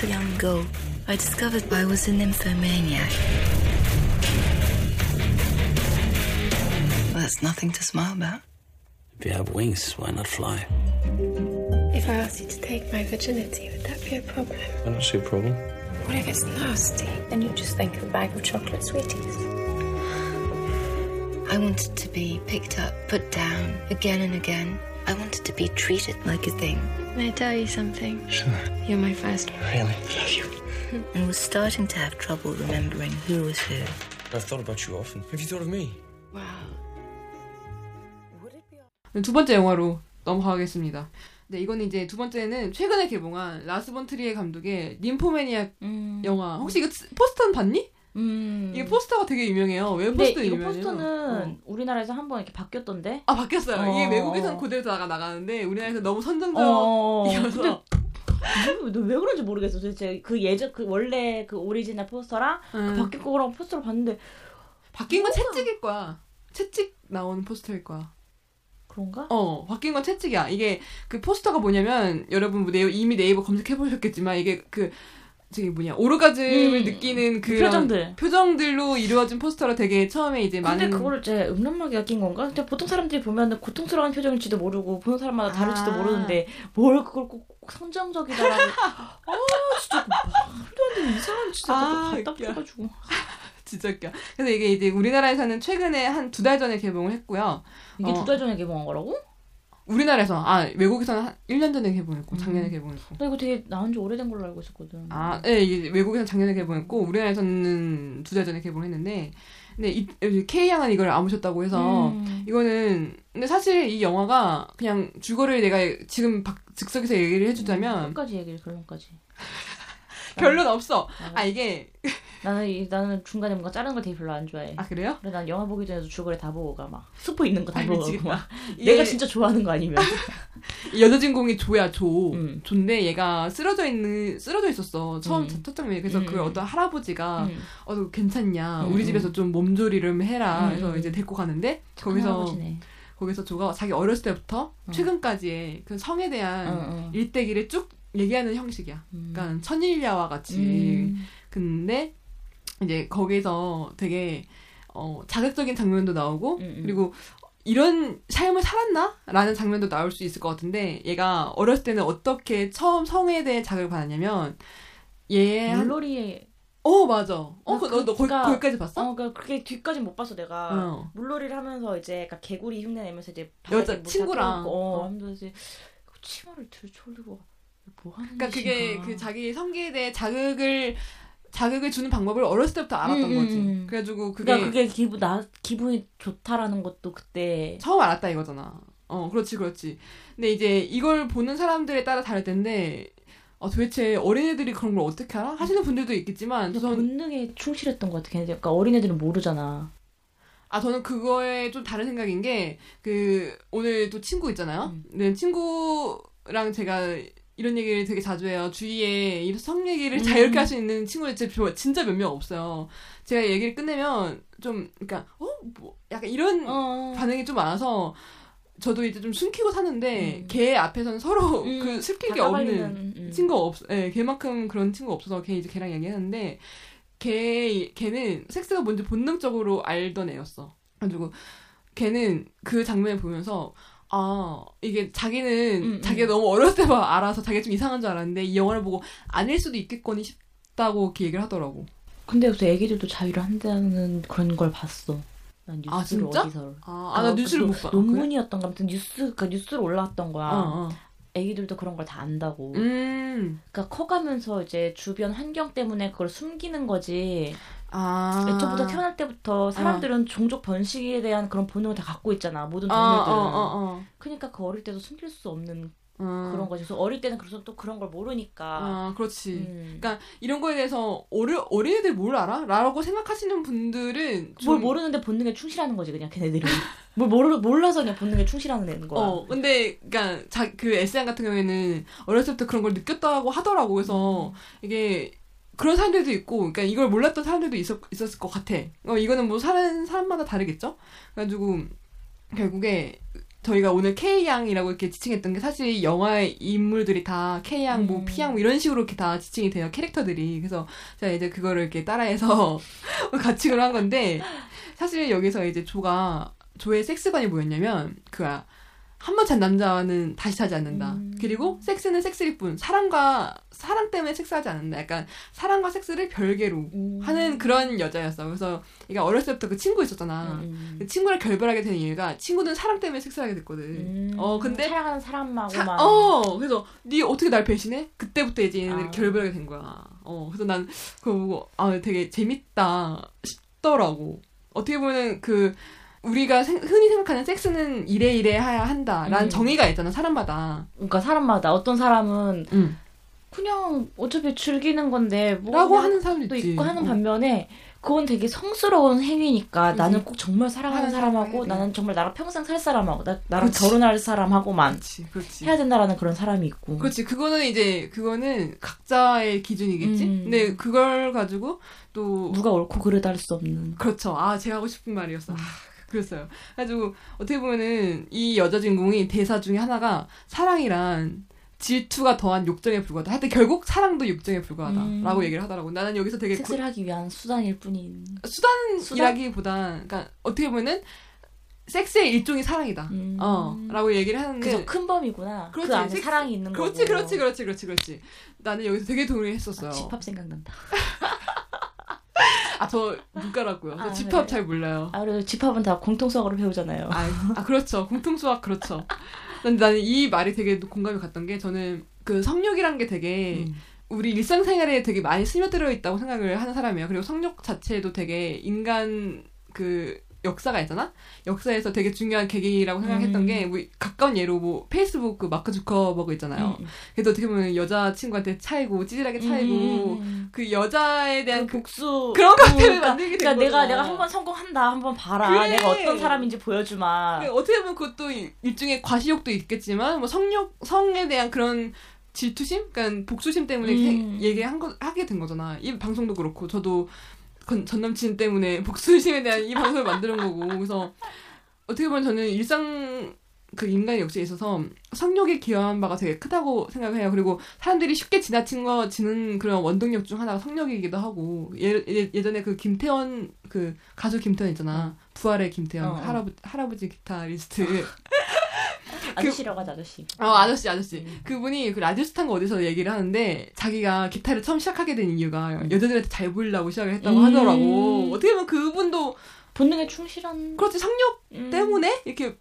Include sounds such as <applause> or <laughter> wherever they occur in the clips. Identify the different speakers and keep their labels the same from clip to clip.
Speaker 1: As a young girl, I discovered I was a nymphomaniac. Well, that's nothing to smile about.
Speaker 2: If you have wings, why not fly?
Speaker 3: If I asked you to take my virginity, would that be a problem?
Speaker 2: I don't see a problem.
Speaker 3: What if it's nasty? Then you just think of a bag of chocolate sweeties.
Speaker 1: I wanted to be picked up, put down, again and again. I wanted to be treated like a thing.
Speaker 3: May I tell you something?
Speaker 2: Sure.
Speaker 3: You're my first.
Speaker 2: Really? Love you.
Speaker 1: And was starting to have trouble remembering who was who.
Speaker 2: I've thought about you often. Have you thought of me?
Speaker 3: Wow.
Speaker 4: 두 번째 영화로 넘어가겠습니다. 네, 이거는 이제 두 번째는 최근에 개봉한 라스 폰 트리에 감독의 님포매니악
Speaker 5: 음.
Speaker 4: 영화. 혹시 이거 포스터는 봤니?
Speaker 5: 음.
Speaker 4: 이게 포스터가 되게 유명해요. 왜
Speaker 5: 근데
Speaker 4: 포스터 유명해요?
Speaker 5: 포스터는
Speaker 4: 어.
Speaker 5: 우리나라에서 한 번 이렇게 바뀌었던데.
Speaker 4: 아 바뀌었어요.
Speaker 5: 어.
Speaker 4: 이게 외국에선 그대로 나가 나가는데 우리나라에서 너무
Speaker 5: 어.
Speaker 4: 선정적이어서
Speaker 5: 근데 왜 그런지 모르겠어. 도대체 그 예전 그 원래 그 오리지널 포스터랑
Speaker 4: 음.
Speaker 5: 그 바뀐 거랑 포스터를 봤는데
Speaker 4: 바뀐 건 채찍일 거야. 채찍 나오는 포스터일 거야.
Speaker 5: 그런가?
Speaker 4: 어, 바뀐 건 채찍이야. 이게 그 포스터가 뭐냐면 여러분 뭐 네이버, 이미 네이버 검색해 보셨겠지만 이게 그 저기 뭐냐 오르가즘을
Speaker 5: 음,
Speaker 4: 느끼는 그
Speaker 5: 표정들.
Speaker 4: 표정들로 이루어진 포스터로 되게 처음에 이제
Speaker 5: 근데
Speaker 4: 많은
Speaker 5: 그거를 이제 음란막이 낀 건가? 근데 보통 사람들이 보면은 고통스러운 표정일지도 모르고 보는 사람마다 다를지도
Speaker 4: 아.
Speaker 5: 모르는데 뭘 그걸 꼭, 꼭 성정적이다라고 <laughs> 아 진짜 말도 안 되는 이상한 진짜
Speaker 4: 아,
Speaker 5: 아. 답답해가지고 <laughs>
Speaker 4: 진짜 웃겨. 그래서 이게 이제 우리나라에서는 최근에 한 두 달 전에 개봉을 했고요.
Speaker 5: 이게
Speaker 4: 어.
Speaker 5: 두달 전에 개봉한 거라고?
Speaker 4: 우리나라에서 아 외국에서는 한 1년 전에 개봉했고 작년에
Speaker 5: 음.
Speaker 4: 개봉했고.
Speaker 5: 나 이거 되게 나온 지 오래된 걸로 알고 있었거든.
Speaker 4: 아, 네, 이게 외국에서는 작년에 개봉했고 우리나라에서는 두 달 전에 개봉했는데 근데 이 K 양은 이걸 안 보셨다고 해서
Speaker 5: 음.
Speaker 4: 이거는 근데 사실 이 영화가 그냥 줄거리를 내가 지금 박, 즉석에서 얘기를 해주자면
Speaker 5: 끝까지 얘기를 결론까지.
Speaker 4: 결론 없어.
Speaker 5: 아,
Speaker 4: 아 이게 <laughs>
Speaker 5: 나는 이, 나는 중간에 뭔가 자른 걸 되게 별로 안 좋아해.
Speaker 4: 아 그래요?
Speaker 5: 그래 난 영화 보기 전에도 줄거리 다 보고 가 막 스포 있는 거다
Speaker 4: 아,
Speaker 5: 보고
Speaker 4: 미치겠다.
Speaker 5: 막
Speaker 4: 이게
Speaker 5: 내가 진짜 좋아하는 거 아니면 <laughs>
Speaker 4: 이 여자 주인공이 조야 조.
Speaker 5: 음.
Speaker 4: 조인데 얘가 쓰러져 있는 쓰러져 있었어 처음
Speaker 5: 음.
Speaker 4: 첫 장면에 그래서
Speaker 5: 음.
Speaker 4: 그 어떤 할아버지가
Speaker 5: 음.
Speaker 4: 어너 괜찮냐
Speaker 5: 음,
Speaker 4: 우리
Speaker 5: 음.
Speaker 4: 집에서 좀 몸조리를 해라
Speaker 5: 음,
Speaker 4: 그래서
Speaker 5: 음.
Speaker 4: 이제 데리고 가는데 거기서
Speaker 5: 할아버지네.
Speaker 4: 거기서 조가 자기 어렸을 때부터
Speaker 5: 음.
Speaker 4: 최근까지의 그 성에 대한
Speaker 5: 응, 응.
Speaker 4: 일대기를 쭉 얘기하는 형식이야.
Speaker 5: 음.
Speaker 4: 그러니까 천일야와 같이.
Speaker 5: 음.
Speaker 4: 근데 이제 거기서 되게 어 자극적인 장면도 나오고
Speaker 5: 음, 음.
Speaker 4: 그리고 이런 삶을 살았나? 라는 장면도 나올 수 있을 것 같은데 얘가 어렸을 때는 어떻게 처음 성에 대해 자극을 받았냐면 얘 한,
Speaker 5: 물놀이에
Speaker 4: 어 맞아. 어,
Speaker 5: 나
Speaker 4: 그, 너, 너 거기, 거기까지 봤어?
Speaker 5: 어, 그 그게 뒤까지 못 봤어 내가.
Speaker 4: 어.
Speaker 5: 물놀이를 하면서 이제 약간 개구리 흉내 내면서 이제
Speaker 4: 여자
Speaker 5: 뭐
Speaker 4: 친구랑.
Speaker 5: 어,
Speaker 4: 어.
Speaker 5: 하면서 이제 그 치마를 들쳐올리고 뭐 하는
Speaker 4: 그러니까 그게. 그 자기 성기에 대해 자극을 자극을 주는 방법을 어렸을 때부터 알았던
Speaker 5: 음, 음,
Speaker 4: 거지.
Speaker 5: 음.
Speaker 4: 그래가지고 그게,
Speaker 5: 그러니까 그게 기분 나 기분이 좋다라는 것도 그때
Speaker 4: 처음 알았다 이거잖아. 어, 그렇지, 그렇지. 근데 이제 이걸 보는 사람들에 따라 다를 텐데, 어, 도대체 어린애들이 그런 걸 어떻게 알아? 하시는 분들도 있겠지만, 전,
Speaker 5: 본능에 충실했던 것 같아. 걔네들 그러니까 어린애들은 모르잖아.
Speaker 4: 아, 저는 그거에 좀 다른 생각인 게, 그, 오늘 또 친구 있잖아요?
Speaker 5: 음.
Speaker 4: 네, 친구랑 제가 이런 얘기를 되게 자주 해요. 주위에 이성 얘기를
Speaker 5: 음.
Speaker 4: 자유롭게 할 수 있는 친구들 진짜, 몇 명 없어요. 제가 얘기를 끝내면 좀, 그러니까, 어? 뭐, 약간 이런
Speaker 5: 어.
Speaker 4: 반응이 좀 많아서, 저도 이제 좀 숨기고 사는데,
Speaker 5: 음.
Speaker 4: 걔 앞에서는 서로
Speaker 5: 음, <laughs>
Speaker 4: 그 숨길 게 없는
Speaker 5: 음.
Speaker 4: 친구가 없, 예, 걔만큼 그런 친구가 없어서 걔 이제 걔랑 얘기하는데, 걔, 걔는 섹스가 뭔지 본능적으로 알던 애였어. 그래가지고, 걔는 그 장면을 보면서, 아, 이게 자기는,
Speaker 5: 음, 음.
Speaker 4: 자기가 너무 어렸을 때만 알아서 자기가 좀 이상한 줄 알았는데, 이 영화를 보고 아닐 수도 있겠거니 싶다고 이렇게 얘기를 하더라고.
Speaker 5: 근데 요새 애기들도 자위를 한다는 그런 걸 봤어. 난
Speaker 4: 아,
Speaker 5: 뉴스를
Speaker 4: 진짜?
Speaker 5: 어디서
Speaker 4: 아, 아, 나 뉴스를 못 봐.
Speaker 5: 논문이었던가 아무튼 뉴스 그 뉴스로 올라왔던 거야.
Speaker 4: 어, 어.
Speaker 5: 애기들도 그런 걸 다 안다고.
Speaker 4: 음.
Speaker 5: 그러니까 커가면서 이제 주변 환경 때문에 그걸 숨기는 거지.
Speaker 4: 아.
Speaker 5: 애초부터 태어날 때부터 사람들은 종족 번식에 대한 그런 본능을 다 갖고 있잖아. 모든
Speaker 4: 어,
Speaker 5: 동물들은.
Speaker 4: 어, 어, 어.
Speaker 5: 그러니까 그 어릴 때도 숨길 수 없는
Speaker 4: 어.
Speaker 5: 그런 거지. 그래서 어릴 때는 그래서 또 그런 걸 모르니까.
Speaker 4: 아, 그렇지.
Speaker 5: 음.
Speaker 4: 그러니까 이런 거에 대해서 어리, 어린애들 뭘 알아? 라고 생각하시는 분들은
Speaker 5: 좀뭘 모르는데 본능에 충실하는 거지 그냥 걔네들이. <laughs> 뭘 모르 몰라서 그냥 본능에 충실하는 거야.
Speaker 4: 어, 근데, 그니까, 자, 그 에세안 같은 경우에는 어렸을 때부터 그런 걸 느꼈다고 하더라고. 그래서 이게, 그런 사람들도 있고, 그러니까 이걸 몰랐던 사람들도 있었, 있었을 것 같아. 어, 이거는 뭐 사는 사람마다 다르겠죠? 그래가지고, 결국에, 저희가 오늘 K양이라고 이렇게 지칭했던 게 사실 영화의 인물들이 다 K양, 뭐
Speaker 5: 음.
Speaker 4: P양, 뭐 이런 식으로 이렇게 다 지칭이 돼요. 캐릭터들이. 그래서 제가 이제 그거를 이렇게 따라해서 <laughs> 가칭을 한 건데, 사실 여기서 이제 조가, 조의 섹스관이 뭐였냐면, 그, 한 번 잔 남자는 다시 차지 않는다.
Speaker 5: 음.
Speaker 4: 그리고 섹스는 섹스일 뿐. 사랑과, 사랑 때문에 섹스하지 않는다. 약간 사랑과 섹스를 별개로
Speaker 5: 음.
Speaker 4: 하는 그런 여자였어. 그래서, 얘가 어렸을 때부터 그 친구 있었잖아.
Speaker 5: 음.
Speaker 4: 그 친구랑 결별하게 된 이유가 친구는 사랑 때문에 섹스하게 됐거든.
Speaker 5: 음.
Speaker 4: 어, 근데
Speaker 5: 사랑하는 사람하고만.
Speaker 4: 사- 어, 그래서 네 어떻게 날 배신해? 그때부터 이제 얘네들이
Speaker 5: 아.
Speaker 4: 결별하게 된 거야. 어, 그래서 난 그거 보고 아 되게 재밌다 싶더라고. 어떻게 보면은 그 우리가 생- 흔히 생각하는 섹스는 이래 이래 해야 한다라는
Speaker 5: 음.
Speaker 4: 정의가 있잖아 사람마다.
Speaker 5: 그러니까 사람마다 어떤 사람은
Speaker 4: 응.
Speaker 5: 그냥 어차피 즐기는 건데 뭐
Speaker 4: 라고
Speaker 5: 그냥
Speaker 4: 하는 사람도
Speaker 5: 또
Speaker 4: 있지.
Speaker 5: 있고 하는
Speaker 4: 어.
Speaker 5: 반면에 그건 되게 성스러운 행위니까
Speaker 4: 그치.
Speaker 5: 나는 꼭 정말 사랑하는
Speaker 4: 하는
Speaker 5: 사람하고 나는 정말 나랑 평생 살 사람하고 나, 나랑
Speaker 4: 그치.
Speaker 5: 결혼할 사람하고만
Speaker 4: 그렇지, 그렇지.
Speaker 5: 해야 된다라는 그런 사람이 있고
Speaker 4: 그렇지. 그거는 이제 그거는 각자의 기준이겠지.
Speaker 5: 음.
Speaker 4: 근데 그걸 가지고 또
Speaker 5: 누가 옳고 그르다 할 수 없는
Speaker 4: 그렇죠. 아, 제가 하고 싶은 말이었어. 아, 그랬어요. 그래가지고, 어떻게 보면은, 이 여자 주인공이 대사 중에 하나가, 사랑이란 질투가 더한 욕정에 불과하다. 하여튼 결국 사랑도 욕정에 불과하다.
Speaker 5: 음.
Speaker 4: 라고 얘기를 하더라고. 나는 여기서 되게 고-
Speaker 5: 섹스를 하기 위한 수단일 뿐인
Speaker 4: 수단이라기보단, 그러니까 어떻게 보면은, 섹스의 일종이 사랑이다.
Speaker 5: 음.
Speaker 4: 어, 라고 얘기를 하는데.
Speaker 5: 그저 큰 범이구나
Speaker 4: 그렇지,
Speaker 5: 그 안에
Speaker 4: 섹스-
Speaker 5: 사랑이 있는
Speaker 4: 그렇지,
Speaker 5: 거고
Speaker 4: 그렇지, 그렇지, 그렇지, 그렇지. 나는 여기서 되게 동의했었어요.
Speaker 5: 아, 집합 생각난다
Speaker 4: 아, <laughs> 저 문과라고요. 저
Speaker 5: 아,
Speaker 4: 집합
Speaker 5: 그래요?
Speaker 4: 잘 몰라요.
Speaker 5: 아 그래도 집합은 다 공통성으로 배우잖아요
Speaker 4: 아, 아, 그렇죠. 공통수학 그렇죠. 근데 나는 이 말이 되게 공감이 갔던 게 저는 그 성욕이란 게 되게
Speaker 5: 음.
Speaker 4: 우리 일상생활에 되게 많이 스며들어 있다고 생각을 하는 사람이에요. 그리고 성욕 자체도 되게 인간 그 역사가 있잖아? 역사에서 되게 중요한 계기라고 생각했던
Speaker 5: 음.
Speaker 4: 게, 뭐, 가까운 예로 뭐, 페이스북 그 마크 주커버그 있잖아요.
Speaker 5: 음.
Speaker 4: 그래도 어떻게 보면 여자 친구한테 차이고, 찌질하게 차이고,
Speaker 5: 음.
Speaker 4: 그 여자에 대한
Speaker 5: 그
Speaker 4: 그,
Speaker 5: 복수
Speaker 4: 그런 것 때문에
Speaker 5: 그러니까,
Speaker 4: 만들게 된
Speaker 5: 그러니까 내가. 내가 한번 성공한다 한번 봐라
Speaker 4: 그래.
Speaker 5: 내가 어떤 사람인지 보여주마
Speaker 4: 그 어떻게 보면 그것도 일- 일종의 과시욕도 있겠지만 뭐 성욕 성에 대한 그런 질투심, 그러니까 복수심 때문에
Speaker 5: 음.
Speaker 4: 생- 얘기한 거 하게 된 거잖아. 이 방송도 그렇고 저도 건- 전 남친 때문에 <laughs> 복수심에 대한 이 방송을 만드는 거고 그래서 어떻게 보면 저는 일상 그 인간의 역사에 있어서 성욕이 기여한 바가 되게 크다고 생각해요. 그리고 사람들이 쉽게 지나친 거 지는 그런 원동력 중 하나가 성욕이기도 하고 예, 예, 예전에 그 김태원 그 가수 김태원 있잖아. 부활의 김태원
Speaker 5: 어, 어.
Speaker 4: 할아버지 할아버지 기타리스트. <laughs>
Speaker 5: 아저씨라고 하자 아저씨
Speaker 4: 어, 아저씨, 아저씨.
Speaker 5: 음.
Speaker 4: 그분이 그 라디오스탄가 어디서 얘기를 하는데, 자기가 기타를 처음 시작하게 된 이유가 여자들한테 잘 보이려고 시작을 했다고
Speaker 5: 음.
Speaker 4: 하더라고. 어떻게 보면 그분도,
Speaker 5: 본능에 충실한
Speaker 4: 그렇지, 성욕
Speaker 5: 음.
Speaker 4: 때문에 이렇게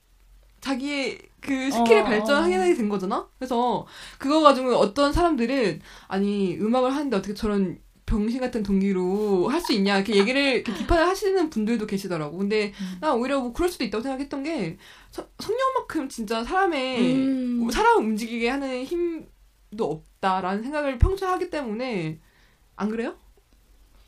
Speaker 4: 자기의 그 스킬을
Speaker 5: 어,
Speaker 4: 발전하게 된 거잖아? 그래서 그거 가지고 어떤 사람들은, 아니, 음악을 하는데 어떻게 저런 병신 같은 동기로 할 수 있냐, 이렇게 얘기를, 이렇게 비판을 하시는 분들도 계시더라고. 근데
Speaker 5: 음.
Speaker 4: 난 오히려 뭐 그럴 수도 있다고 생각했던 게, 성- 성욕만큼 진짜 사람의
Speaker 5: 음.
Speaker 4: 사람을 움직이게 하는 힘도 없다라는 생각을 평소에 하기 때문에 안 그래요?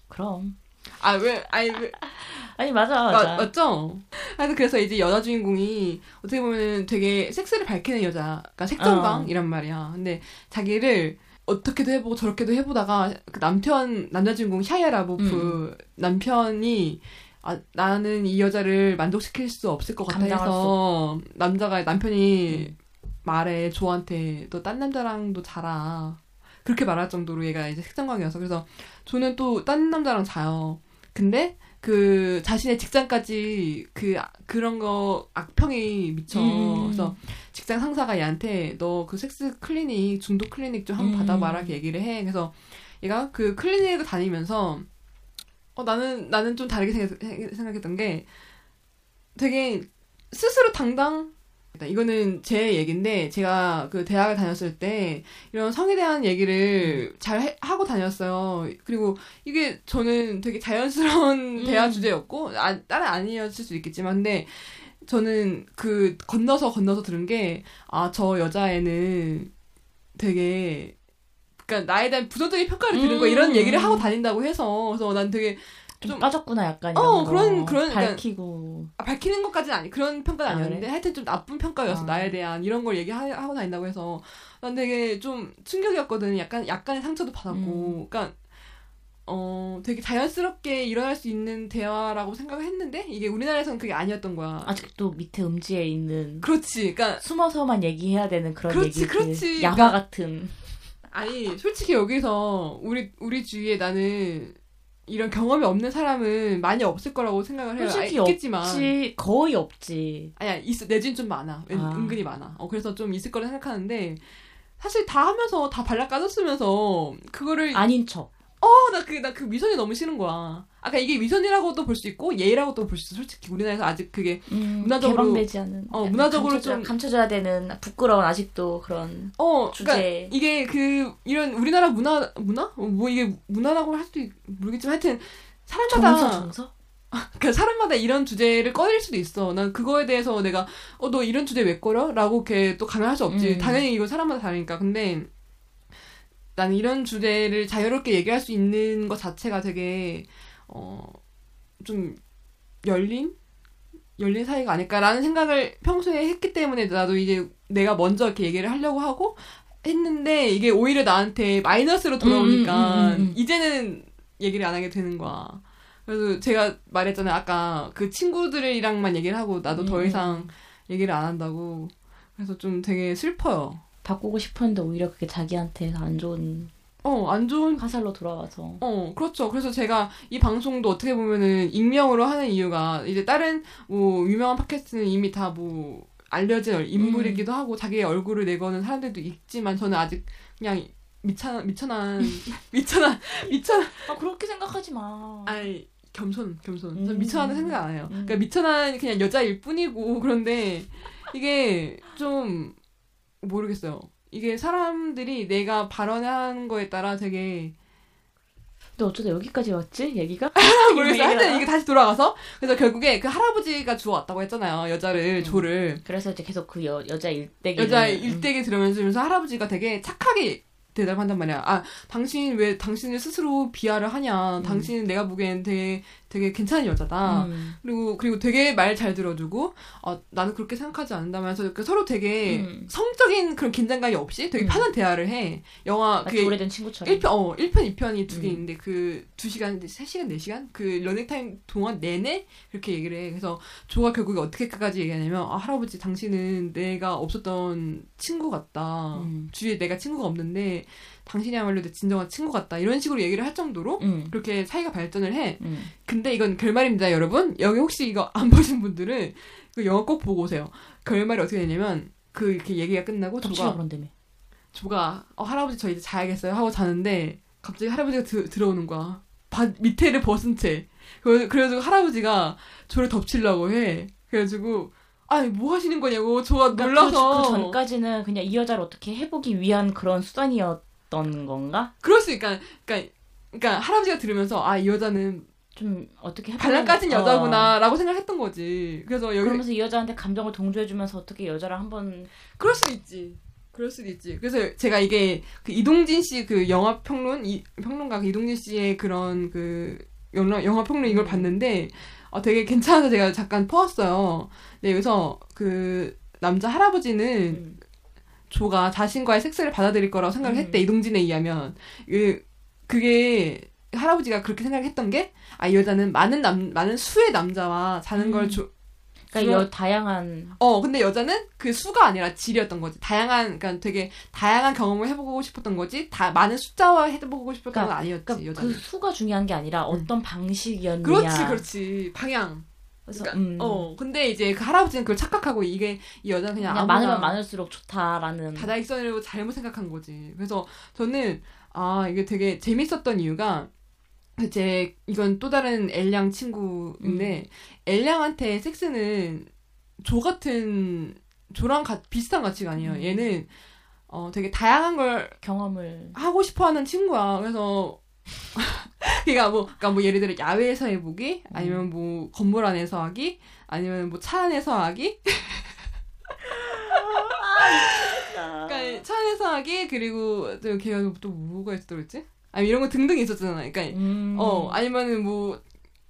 Speaker 5: 그럼
Speaker 4: 아 왜? 아니 왜? <laughs>
Speaker 5: 아니 맞아
Speaker 4: 마-
Speaker 5: 맞아
Speaker 4: 맞죠? 하여튼 그래서 이제 여자 주인공이 어떻게 보면 되게 섹스를 밝히는 여자, 그러니까 색정광이란 말이야. 근데 자기를 어떻게도 해보고 저렇게도 해보다가 그 남편 남자 주인공 샤이아 라보프 남편이 아, 나는 이 여자를 만족시킬 수 없을 것 같아 해서 남자가 남편이
Speaker 5: 음.
Speaker 4: 말해 조한테 너 딴 남자랑도 자라. 그렇게 말할 정도로 얘가 이제 색정광이어서 그래서 저는 또 딴 남자랑 자요. 근데 그 자신의 직장까지 그 아- 그런 거 악평이 미쳐
Speaker 5: 음.
Speaker 4: 그래서 직장 상사가 얘한테 너 그 섹스 클리닉 중독 클리닉 좀 한번
Speaker 5: 음.
Speaker 4: 받아봐라 이렇게 얘기를 해 그래서 얘가 그 클리닉을 다니면서 어 나는 나는 좀 다르게 생각, 생각했던 게 되게 스스로 당당 이거는 제 얘기인데 제가 그 대학을 다녔을 때 이런 성에 대한 얘기를 잘 해- 하고 다녔어요. 그리고 이게 저는 되게 자연스러운 <laughs>
Speaker 5: 음.
Speaker 4: 대화 주제였고 아, 다른 아니었을 수 있겠지만 근데 저는 그 건너서 건너서 들은 게 아 저 여자애는 되게 그러니까 나에 대한 부정적인 평가를 들은 거 이런
Speaker 5: 음.
Speaker 4: 얘기를 하고 다닌다고 해서 그래서 난 되게
Speaker 5: 좀,
Speaker 4: 좀-
Speaker 5: 빠졌구나 약간 이런
Speaker 4: 어,
Speaker 5: 거.
Speaker 4: 그런- 그런 약간-
Speaker 5: 밝히고
Speaker 4: 아, 밝히는 것까지는 아니 그런 평가는
Speaker 5: 아,
Speaker 4: 아니었는데
Speaker 5: 그래?
Speaker 4: 하여튼 좀 나쁜 평가였어
Speaker 5: 아.
Speaker 4: 나에 대한 이런 걸 얘기하고 다닌다고 해서 난 되게 좀 충격이었거든 약간 약간의 상처도 받았고
Speaker 5: 음.
Speaker 4: 그러니까 어 되게 자연스럽게 일어날 수 있는 대화라고 생각을 했는데 이게 우리나라에서는 그게 아니었던 거야
Speaker 5: 아직도 밑에 음지에 있는
Speaker 4: 그렇지 그러니까
Speaker 5: 숨어서만 얘기해야 되는 그런
Speaker 4: 그렇지,
Speaker 5: 얘기들
Speaker 4: 그렇지.
Speaker 5: 야화
Speaker 4: 그러니까-
Speaker 5: 같은
Speaker 4: 아니 솔직히 여기서 우리 우리 주위에 나는 이런 경험이 없는 사람은 많이 없을 거라고 생각을 해요.
Speaker 5: 솔직히
Speaker 4: 아, 있겠지만.
Speaker 5: 없지 거의 없지.
Speaker 4: 아니야 있어. 내 주위는 좀 많아. 은,
Speaker 5: 아.
Speaker 4: 은근히 많아. 어 그래서 좀 있을 거라 생각하는데 사실 다 하면서 다 발라 까졌으면서 그거를
Speaker 5: 아닌 척
Speaker 4: 어 나 그 나그 위선이 너무 싫은 거야 아까 이게 위선이라고도 볼 수 있고 예의라고도 볼 수 있어 솔직히 우리나라에서 아직 그게
Speaker 5: 음,
Speaker 4: 문화적으로-
Speaker 5: 개방되지 않은
Speaker 4: 어, 문화적으로
Speaker 5: 감춰줘야,
Speaker 4: 좀-
Speaker 5: 감춰줘야 되는 부끄러운 아직도 그런
Speaker 4: 어
Speaker 5: 주제.
Speaker 4: 그러니까 이게 그 이런 우리나라 문화 문화 어, 뭐 이게 문화라고 할 수도 있- 모르겠지만 하여튼 사람마다
Speaker 5: 정서 정서
Speaker 4: 그러니까 사람마다 이런 주제를 꺼낼 수도 있어. 난 그거에 대해서 내가 어 너 이런 주제 왜 꺼려? 라고 이렇게 또 강요할 수 없지.
Speaker 5: 음.
Speaker 4: 당연히 이거 사람마다 다르니까. 근데 나는 이런 주제를 자유롭게 얘기할 수 있는 것 자체가 되게 어 좀 열린 열린 사이가 아닐까라는 생각을 평소에 했기 때문에 나도 이제 내가 먼저 이렇게 얘기를 하려고 하고 했는데 이게 오히려 나한테 마이너스로 돌아오니까
Speaker 5: 음, 음, 음, 음.
Speaker 4: 이제는 얘기를 안 하게 되는 거야. 그래서 제가 말했잖아요. 아까 그 친구들이랑만 얘기를 하고 나도 더
Speaker 5: 음.
Speaker 4: 이상 얘기를 안 한다고. 그래서 좀 되게 슬퍼요.
Speaker 5: 바꾸고 싶었는데 오히려 그게 자기한테 안 좋은
Speaker 4: 어, 안 좋은
Speaker 5: 화살로 돌아와서
Speaker 4: 어, 그렇죠. 그래서 제가 이 방송도 어떻게 보면은 익명으로 하는 이유가 이제 다른 뭐 유명한 팟캐스트는 이미 다 뭐 알려진 인물이기도 하고 자기의 얼굴을 내거는 사람들도 있지만 저는 아직 그냥 미천한 <laughs> 미천한 미천한 미천한
Speaker 5: 아 그렇게 생각하지 마
Speaker 4: 아니 겸손 겸손. 전
Speaker 5: 음.
Speaker 4: 미천한 생각 안 해요.
Speaker 5: 음.
Speaker 4: 그러니까 미천한 그냥 여자일 뿐이고 그런데 이게 좀 모르겠어요. 이게 사람들이 내가 발언하는 거에 따라 되게
Speaker 5: 근데 어쩌다 여기까지 왔지 얘기가 <laughs>
Speaker 4: 모르겠어요. 하여튼 이게 다시 돌아가서 그래서 결국에 그 할아버지가 주워왔다고 했잖아요. 여자를
Speaker 5: 음.
Speaker 4: 조를
Speaker 5: 그래서 이제 계속 그 여, 여자 일대기
Speaker 4: 여자 일대기 들으면서 할아버지가 되게 착하게 대답한단 말이야. 아, 당신 왜 당신을 스스로 비하를 하냐?
Speaker 5: 음.
Speaker 4: 당신은 내가 보기엔 되게 되게 괜찮은 여자다.
Speaker 5: 음.
Speaker 4: 그리고 그리고 되게 말 잘 들어주고 어, 나는 그렇게 생각하지 않는다면서 이렇게 서로 되게
Speaker 5: 음.
Speaker 4: 성적인 그런 긴장감이 없이 되게
Speaker 5: 음.
Speaker 4: 편한 대화를 해. 영화 그게
Speaker 5: 오래된 친구처럼
Speaker 4: 1편, 어, 1편, 2편이 두개
Speaker 5: 음.
Speaker 4: 있는데, 그, 2시간, 3시간, 4시간? 그, 러닝 타임 동안 내내? 그렇게 얘기를 해. 그래서, 조가 결국에 어떻게까지 얘기하냐면, 아, 할아버지, 당신은 내가 없었던 친구 같다.
Speaker 5: 음.
Speaker 4: 주위에 내가 친구가 없는데, 당신이야말로 내 진정한 친구 같다. 이런 식으로 얘기를 할 정도로,
Speaker 5: 음.
Speaker 4: 그렇게 사이가 발전을 해.
Speaker 5: 음.
Speaker 4: 근데 이건 결말입니다, 여러분. 여기 혹시 이거 안 보신 분들은, 그 영화 꼭 보고 오세요. 결말이 어떻게 되냐면, 그, 이렇게 얘기가 끝나고, 조가,
Speaker 5: 그런다며
Speaker 4: 조가 어, 할아버지 저 이제 자야겠어요 하고 자는데 갑자기 할아버지가 드, 들어오는 거야. 바, 밑에를 벗은 채. 그래, 그래가지고 할아버지가 저를 덮치려고 해. 그래가지고 아니 뭐 하시는 거냐고 조가
Speaker 5: 그러니까
Speaker 4: 놀라서
Speaker 5: 그, 그 전까지는 그냥 이 여자를 어떻게 해보기 위한 그런 수단이었던 건가?
Speaker 4: 그럴 수 있까 그러니까 그러니까 할아버지가 들으면서 아 이 여자는
Speaker 5: 좀 어떻게 해보면-
Speaker 4: 발랑 까진
Speaker 5: 어.
Speaker 4: 여자구나라고 생각했던 거지. 그래서 여기
Speaker 5: 그러면서 이 여자한테 감정을 동조해주면서 어떻게 여자를 한번
Speaker 4: 그럴 수도 있지. 그럴 수도 있지. 그래서 제가 이게 그 이동진 씨 그 영화 평론 이 평론가 그 이동진 씨의 그런 그 영화 영화 평론 이걸 봤는데 어 되게 괜찮아서 제가 잠깐 퍼왔어요. 네, 여기서 그 남자 할아버지는
Speaker 5: 음.
Speaker 4: 조가 자신과의 섹스를 받아들일 거라고 생각을 했대.
Speaker 5: 음.
Speaker 4: 이동진에 의하면 그 그게 할아버지가 그렇게 생각했던 게 아 이 여자는 많은 남 많은 수의 남자와 자는
Speaker 5: 음.
Speaker 4: 걸 조,
Speaker 5: 그러니까 여, 다양한
Speaker 4: 어, 근데 여자는 그 수가 아니라 질이었던 거지. 다양한, 그러니까 되게 다양한 경험을 해보고 싶었던 거지. 다 많은 숫자와 해보고 싶었던
Speaker 5: 그러니까-
Speaker 4: 건 아니었지,
Speaker 5: 그러니까
Speaker 4: 여자는.
Speaker 5: 그 수가 중요한 게 아니라 어떤 방식이었느냐
Speaker 4: 그렇지, 그렇지. 방향.
Speaker 5: 그래서
Speaker 4: 그러니까,
Speaker 5: 음,
Speaker 4: 어, 근데 이제 그 할아버지는 그걸 착각하고 이게 이 여자는 그냥,
Speaker 5: 그냥 많으면 많을수록 좋다라는
Speaker 4: 다다익선이라고 잘못 생각한 거지. 그래서 저는 아 이게 되게 재밌었던 이유가 제 이건 또 다른 엘량 친구인데 엘량한테 섹스는 조 같은 조랑 가, 비슷한 가치관이에요.
Speaker 5: 음.
Speaker 4: 얘는 어 되게 다양한 걸
Speaker 5: 경험을
Speaker 4: 하고 싶어하는 친구야. 그래서 <laughs> 그러니까 뭐 그러니까 뭐 예를 들어 야외에서 해보기 아니면 뭐 건물 안에서 하기 아니면 뭐 차 안에서 하기 <laughs> 그러니까 차 안에서 하기 그리고 또 걔가 또 뭐가 있었다 그랬지? 아니 이런 거 등등 있었잖아. 그러니까
Speaker 5: 음.
Speaker 4: 어 아니면은 뭐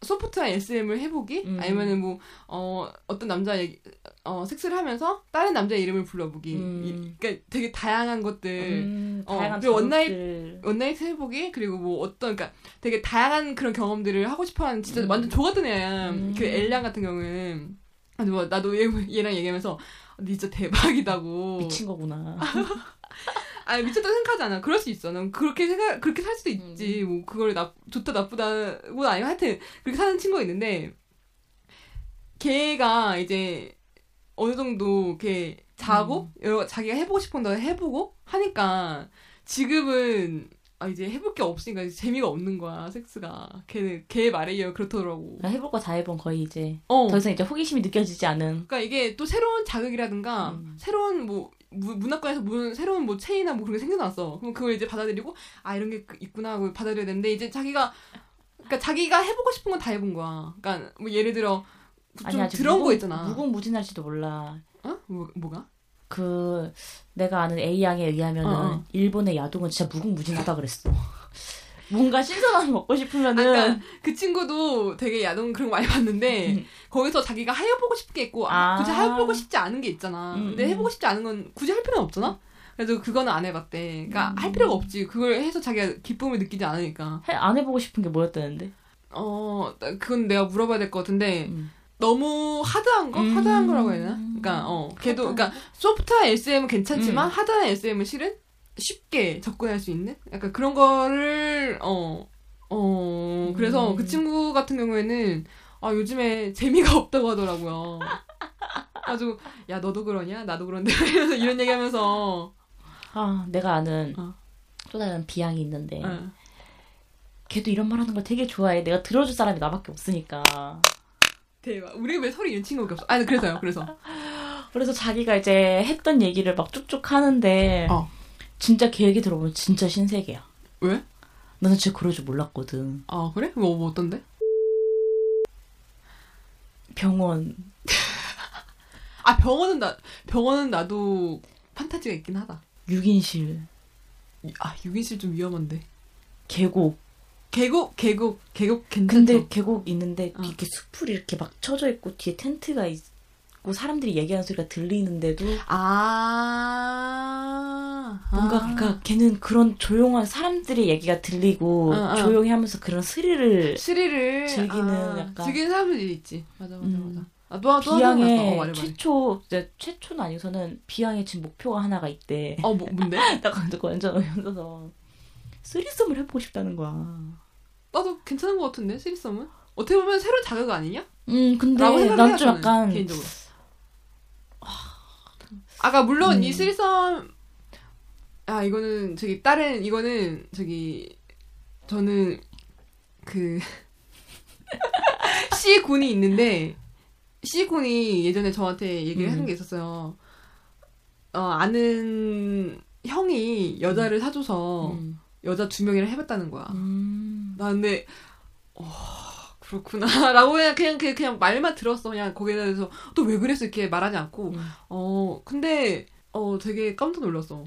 Speaker 4: 소프트한 SM을 해보기
Speaker 5: 음.
Speaker 4: 아니면은 뭐 어 어떤 남자 얘기 어 섹스를 하면서 다른 남자 이름을 불러보기
Speaker 5: 음.
Speaker 4: 이- 그러니까 되게 다양한 것들
Speaker 5: 음,
Speaker 4: 어,
Speaker 5: 다양한
Speaker 4: 그리고
Speaker 5: one
Speaker 4: night-. one night 해보기 그리고 뭐 어떤 그러니까 되게 다양한 그런 경험들을 하고 싶어하는 진짜
Speaker 5: 음.
Speaker 4: 완전 조 같은 애야
Speaker 5: 음.
Speaker 4: 그 엘량 같은 경우는 아니 뭐 나도 얘, 얘랑 얘기하면서 니 진짜 대박이다고
Speaker 5: 미친 거구나. <laughs>
Speaker 4: 아니 미쳤다 생각하지 않아. 그럴 수 있어. 난 그렇게 생각 그렇게 살 수도
Speaker 5: 음.
Speaker 4: 있지. 뭐 그걸 나 좋다 나쁘다고 아니면 하여튼 그렇게 사는 친구가 있는데 걔가 이제 어느 정도 이렇게 자고
Speaker 5: 음.
Speaker 4: 여러 자기가 해보고 싶은 거 해보고 하니까 지금은 아 이제 해볼 게 없으니까 재미가 없는 거야 섹스가. 걔는 걔 말에 의하면 그렇더라고.
Speaker 5: 해볼 거 다 해본 거의 이제
Speaker 4: 어.
Speaker 5: 더 이상 이제 호기심이 느껴지지 않은.
Speaker 4: 그러니까 이게 또 새로운 자극이라든가
Speaker 5: 음.
Speaker 4: 새로운 뭐 무- 문학관에서 무 새로운 뭐 체이나 뭐 그런 게 생겨났어. 그럼 그걸 이제 받아들이고 아 이런 게 그- 있구나 하고 받아들여야 되는데 이제 자기가 그러니까 자기가 해보고 싶은 건 다 해본 거야. 그러니까 뭐 예를 들어 좀
Speaker 5: 아니 아직
Speaker 4: 들어온
Speaker 5: 무궁-
Speaker 4: 거 있잖아.
Speaker 5: 무궁무진할지도 몰라.
Speaker 4: 어? 뭐 뭐가?
Speaker 5: 그 내가 아는 A 양에 의하면은
Speaker 4: 어, 어.
Speaker 5: 일본의 야동은 진짜 무궁무진하다 그랬어. <laughs> 뭔가 신선한 거 먹고 싶으면은
Speaker 4: 그러니까 그 친구도 되게 야동 그런 거 많이 봤는데 <laughs> 거기서 자기가 해보고 싶은 게 있고 아,
Speaker 5: 아.
Speaker 4: 굳이 해보고 싶지 않은 게 있잖아.
Speaker 5: 음,
Speaker 4: 근데
Speaker 5: 음.
Speaker 4: 해보고 싶지 않은 건 굳이 할 필요는 없잖아. 그래서 그거는 안 해봤대. 그러니까
Speaker 5: 음.
Speaker 4: 할 필요가 없지. 그걸 해서 자기가 기쁨을 느끼지 않으니까.
Speaker 5: 해- 안 해보고 싶은 게 뭐였다는데?
Speaker 4: 어, 나- 그건 내가 물어봐야 될 것 같은데
Speaker 5: 음.
Speaker 4: 너무 하드한 거?
Speaker 5: 음.
Speaker 4: 하드한 거라고 해야 되나? 그러니까 어, 걔도 그러니까 소프트한 SM은 괜찮지만
Speaker 5: 음.
Speaker 4: 하드한 SM은 실은 쉽게 접근할 수 있는 약간 그런 거를 어, 어, 그래서
Speaker 5: 음.
Speaker 4: 그 친구 같은 경우에는 아, 요즘에 재미가 <laughs> 없다고 하더라고요. 아주 야 너도 그러냐? 나도 그런데 <laughs> 이러면서 이런 얘기하면서
Speaker 5: 아 내가 아는
Speaker 4: 어.
Speaker 5: 또 다른 비양이 있는데
Speaker 4: 어.
Speaker 5: 걔도 이런 말 하는 걸 되게 좋아해. 내가 들어줄 사람이 나밖에 없으니까.
Speaker 4: 대박. 우리 왜 서로 이런 친구가 없어? 아니 그래서요. 그래서 <laughs>
Speaker 5: 그래서 자기가 이제 했던 얘기를 막 쭉쭉 하는데
Speaker 4: 어.
Speaker 5: 진짜 걔 얘기 들어보면 진짜 신세계야.
Speaker 4: 왜?
Speaker 5: 나는 진짜 그럴 줄 몰랐거든.
Speaker 4: 아 그래? 뭐, 뭐 어떤데?
Speaker 5: 병원 <laughs>
Speaker 4: 아 병원은 나 병원은 나도 판타지가 있긴 하다.
Speaker 5: 6인실
Speaker 4: 아 6인실 좀 위험한데.
Speaker 5: 계곡
Speaker 4: 계곡 계곡 계곡 괜찮죠?
Speaker 5: 근데 계곡 있는데
Speaker 4: 어.
Speaker 5: 이렇게 숲풀이 이렇게 막 쳐져 있고 뒤에 텐트가 있고 사람들이 얘기하는 소리가 들리는데도
Speaker 4: 아
Speaker 5: 뭔가
Speaker 4: 아.
Speaker 5: 그러니까 걔는 그런 조용한 사람들의 얘기가 들리고
Speaker 4: 어, 어.
Speaker 5: 조용히 하면서 그런 스릴을
Speaker 4: 스릴을
Speaker 5: 즐기는
Speaker 4: 아,
Speaker 5: 약간-
Speaker 4: 즐기는 사람들이 있지. 맞아 맞아
Speaker 5: 음.
Speaker 4: 맞아. 아, 또, 또
Speaker 5: 비양의
Speaker 4: 어, 말해.
Speaker 5: 최초 이제 최초는 아니고서는 비양의 지금 목표가 하나가 있대.
Speaker 4: 어 뭐, 뭔데? <laughs>
Speaker 5: 나 완전 완전 어이없어서 쓰리썸을 해보고 싶다는 거야.
Speaker 4: 나도 괜찮은 것 같은데 스리썸은 어떻게 보면 새로운 자극 아니냐?
Speaker 5: 음 근데 난 좀 약간
Speaker 4: 개인적으로. 아까 물론
Speaker 5: 음.
Speaker 4: 이 스리썸 아 이거는 저기 다른 이거는 저기 저는 그 <laughs> C 군이 있는데 C 군이 예전에 저한테 얘기를
Speaker 5: 음.
Speaker 4: 하는 게 있었어요. 어 아는 형이 여자를 사줘서
Speaker 5: 음.
Speaker 4: 여자 두 명이랑 해봤다는 거야.
Speaker 5: 음.
Speaker 4: 나 근데 어 그렇구나라고 <laughs> 그냥 그냥 그냥, 말만 들었어 그냥 거기에 대해서 또 왜 그랬어 이렇게 말하지 않고
Speaker 5: 음.
Speaker 4: 어 근데 어 되게 깜짝 놀랐어.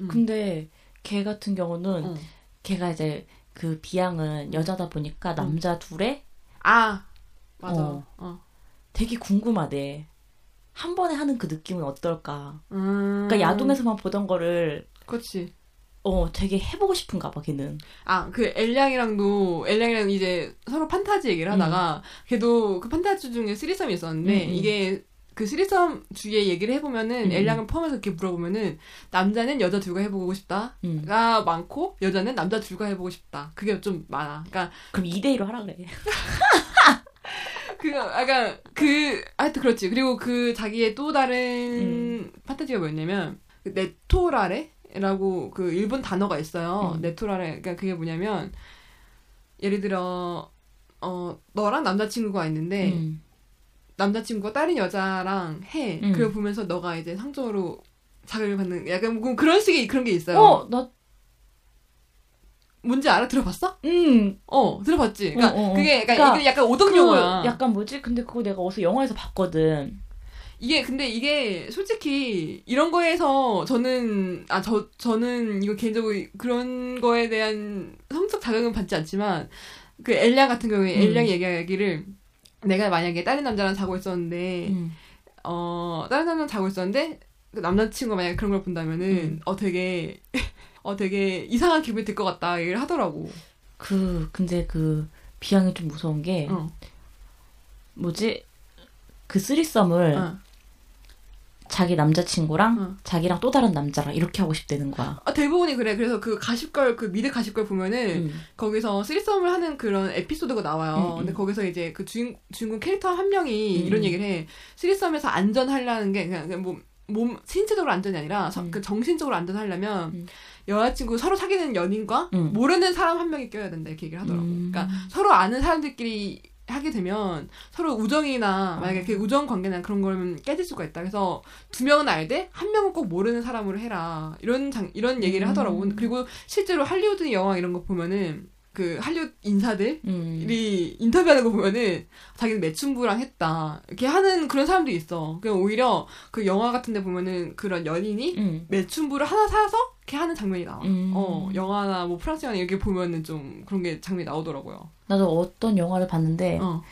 Speaker 4: 음.
Speaker 5: 근데 걔 같은 경우는
Speaker 4: 어.
Speaker 5: 걔가 이제 그 비양은 여자다 보니까 남자 둘에
Speaker 4: 아 맞아.
Speaker 5: 어.
Speaker 4: 어.
Speaker 5: 되게 궁금하대. 한 번에 하는 그 느낌은 어떨까?
Speaker 4: 음.
Speaker 5: 그러니까 야동에서만 보던 거를
Speaker 4: 그렇지.
Speaker 5: 어 되게 해보고 싶은가 봐 걔는.
Speaker 4: 아 그 엘량이랑도 엘량이랑 이제 서로 판타지 얘기를 하다가 걔도 그 판타지 중에 스리썸이 있었는데
Speaker 5: 음, 음.
Speaker 4: 이게 그 스리썸 주위에 얘기를 해보면은
Speaker 5: 음,
Speaker 4: 엘량을 포함해서 이렇게 물어보면은 남자는 여자 둘과 해보고 싶다.
Speaker 5: 음.
Speaker 4: 가 많고 여자는 남자 둘과 해보고 싶다. 그게 좀 많아. 그러니까
Speaker 5: 그럼 2대 1로 하라 그래. <laughs>
Speaker 4: 그 약간 그 하여튼 그렇지. 그리고 그 자기의 또 다른
Speaker 5: 음.
Speaker 4: 판타지가 뭐였냐면 그 네토라레 라고 그 일본 단어가 있어요.
Speaker 5: 음.
Speaker 4: 네토라레. 그러니까 그게 뭐냐면 예를 들어 어 너랑 남자친구가 있는데
Speaker 5: 음.
Speaker 4: 남자친구가 다른 여자랑 해.
Speaker 5: 음.
Speaker 4: 그걸 보면서 너가 이제 성적으로 자극을 받는 약간 뭐 그런 식의 그런 게 있어요.
Speaker 5: 어, 나,
Speaker 4: 뭔지 알아? 들어봤어?
Speaker 5: 음.
Speaker 4: 어, 들어봤지. 그러니까
Speaker 5: 어, 어, 어.
Speaker 4: 그게 약간
Speaker 5: 그러니까
Speaker 4: 약간 오덕
Speaker 5: 그
Speaker 4: 용어야.
Speaker 5: 약간 뭐지? 근데 그거 내가 어디서 영화에서 봤거든.
Speaker 4: 이게 근데 이게 솔직히 이런 거에서 저는 아 저 저는 이거 개인적으로 그런 거에 대한 성적 자극은 받지 않지만 그 엘량 같은 경우에
Speaker 5: 음.
Speaker 4: 엘량이 얘기하기를 내가 만약에 다른 남자랑 자고 있었는데
Speaker 5: 음.
Speaker 4: 어 다른 남자랑 자고 있었는데 그 남자친구가 만약에 그런 걸 본다면은
Speaker 5: 음.
Speaker 4: 어 되게 <laughs> 어 되게 이상한 기분이 들 것 같다 얘기를 하더라고.
Speaker 5: 그 근데 그 비양이 좀 무서운 게
Speaker 4: 어.
Speaker 5: 뭐지? 그 쓰리썸을
Speaker 4: 어.
Speaker 5: 자기 남자친구랑
Speaker 4: 어.
Speaker 5: 자기랑 또 다른 남자랑 이렇게 하고 싶다는 거야.
Speaker 4: 아, 대부분이 그래. 그래서 그 가십걸 그 미드 가십걸 보면은
Speaker 5: 음.
Speaker 4: 거기서 쓰리썸을 하는 그런 에피소드가 나와요.
Speaker 5: 음, 음.
Speaker 4: 근데 거기서 이제 그 주인, 주인공 캐릭터 한 명이
Speaker 5: 음,
Speaker 4: 이런
Speaker 5: 음.
Speaker 4: 얘기를 해. 쓰리썸에서 안전하려는 게 그냥, 그냥 뭐, 몸, 신체적으로 안전이 아니라 서-
Speaker 5: 음.
Speaker 4: 그 정신적으로 안전하려면
Speaker 5: 음.
Speaker 4: 여자친구 서로 사귀는 연인과
Speaker 5: 음.
Speaker 4: 모르는 사람 한 명이 껴야 된다 이렇게 얘기를 하더라고.
Speaker 5: 음.
Speaker 4: 그러니까 서로 아는 사람들끼리 하게 되면 서로 우정이나 만약에 그 우정 관계나 그런 거면 깨질 수가 있다. 그래서 두 명은 알되 한 명은 꼭 모르는 사람으로 해라. 이런 장 이런 얘기를
Speaker 5: 음.
Speaker 4: 하더라고. 그리고 실제로 할리우드 영화 이런 거 보면은 그 할리우드 인사들이
Speaker 5: 음.
Speaker 4: 인터뷰하는 거 보면은 자기는 매춘부랑 했다 이렇게 하는 그런 사람도 있어. 그냥 오히려 그 영화 같은데 보면은 그런 연인이
Speaker 5: 음.
Speaker 4: 매춘부를 하나 사서 이렇게 하는 장면이 나와.
Speaker 5: 음.
Speaker 4: 어 영화나 뭐 프랑스 영화 이렇게 보면은 좀 그런 게 장면이 나오더라고요.
Speaker 5: 나도 어떤 영화를 봤는데
Speaker 4: 어.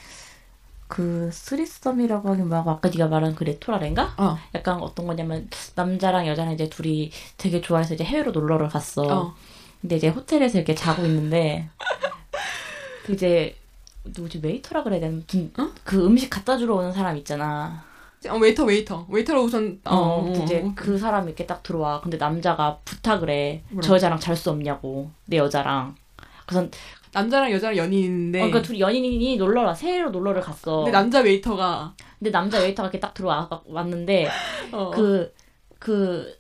Speaker 5: 그 threesome이라고 하긴 뭐하고 아까 네가 말한 그 네토라렌가?
Speaker 4: 어.
Speaker 5: 약간 어떤 거냐면 남자랑 여자랑 이제 둘이 되게 좋아해서 이제 해외로 놀러를 갔어.
Speaker 4: 어.
Speaker 5: 근데 이제 호텔에서 이렇게 자고 있는데 그 이제 누구지 웨이터라 그래야 되나?
Speaker 4: 어?
Speaker 5: 그 음식 갖다 주러 오는 사람 있잖아.
Speaker 4: 어, 웨이터 웨이터 웨이터로 우선
Speaker 5: 어,
Speaker 4: 어,
Speaker 5: 그 이제
Speaker 4: 어.
Speaker 5: 그 사람이 이렇게 딱 들어와. 근데 남자가 부탁을 해.
Speaker 4: 뭐라고?
Speaker 5: 저 여자랑 잘 수 없냐고. 내 여자랑. 그래서
Speaker 4: 남자랑 여자랑 연인인데
Speaker 5: 어, 그러니까 둘이 연인이 놀러라 해외로 놀러를 갔어.
Speaker 4: 근데 남자 웨이터가
Speaker 5: 근데 남자 웨이터가 이렇게 딱 들어와 왔는데
Speaker 4: 어.
Speaker 5: 그그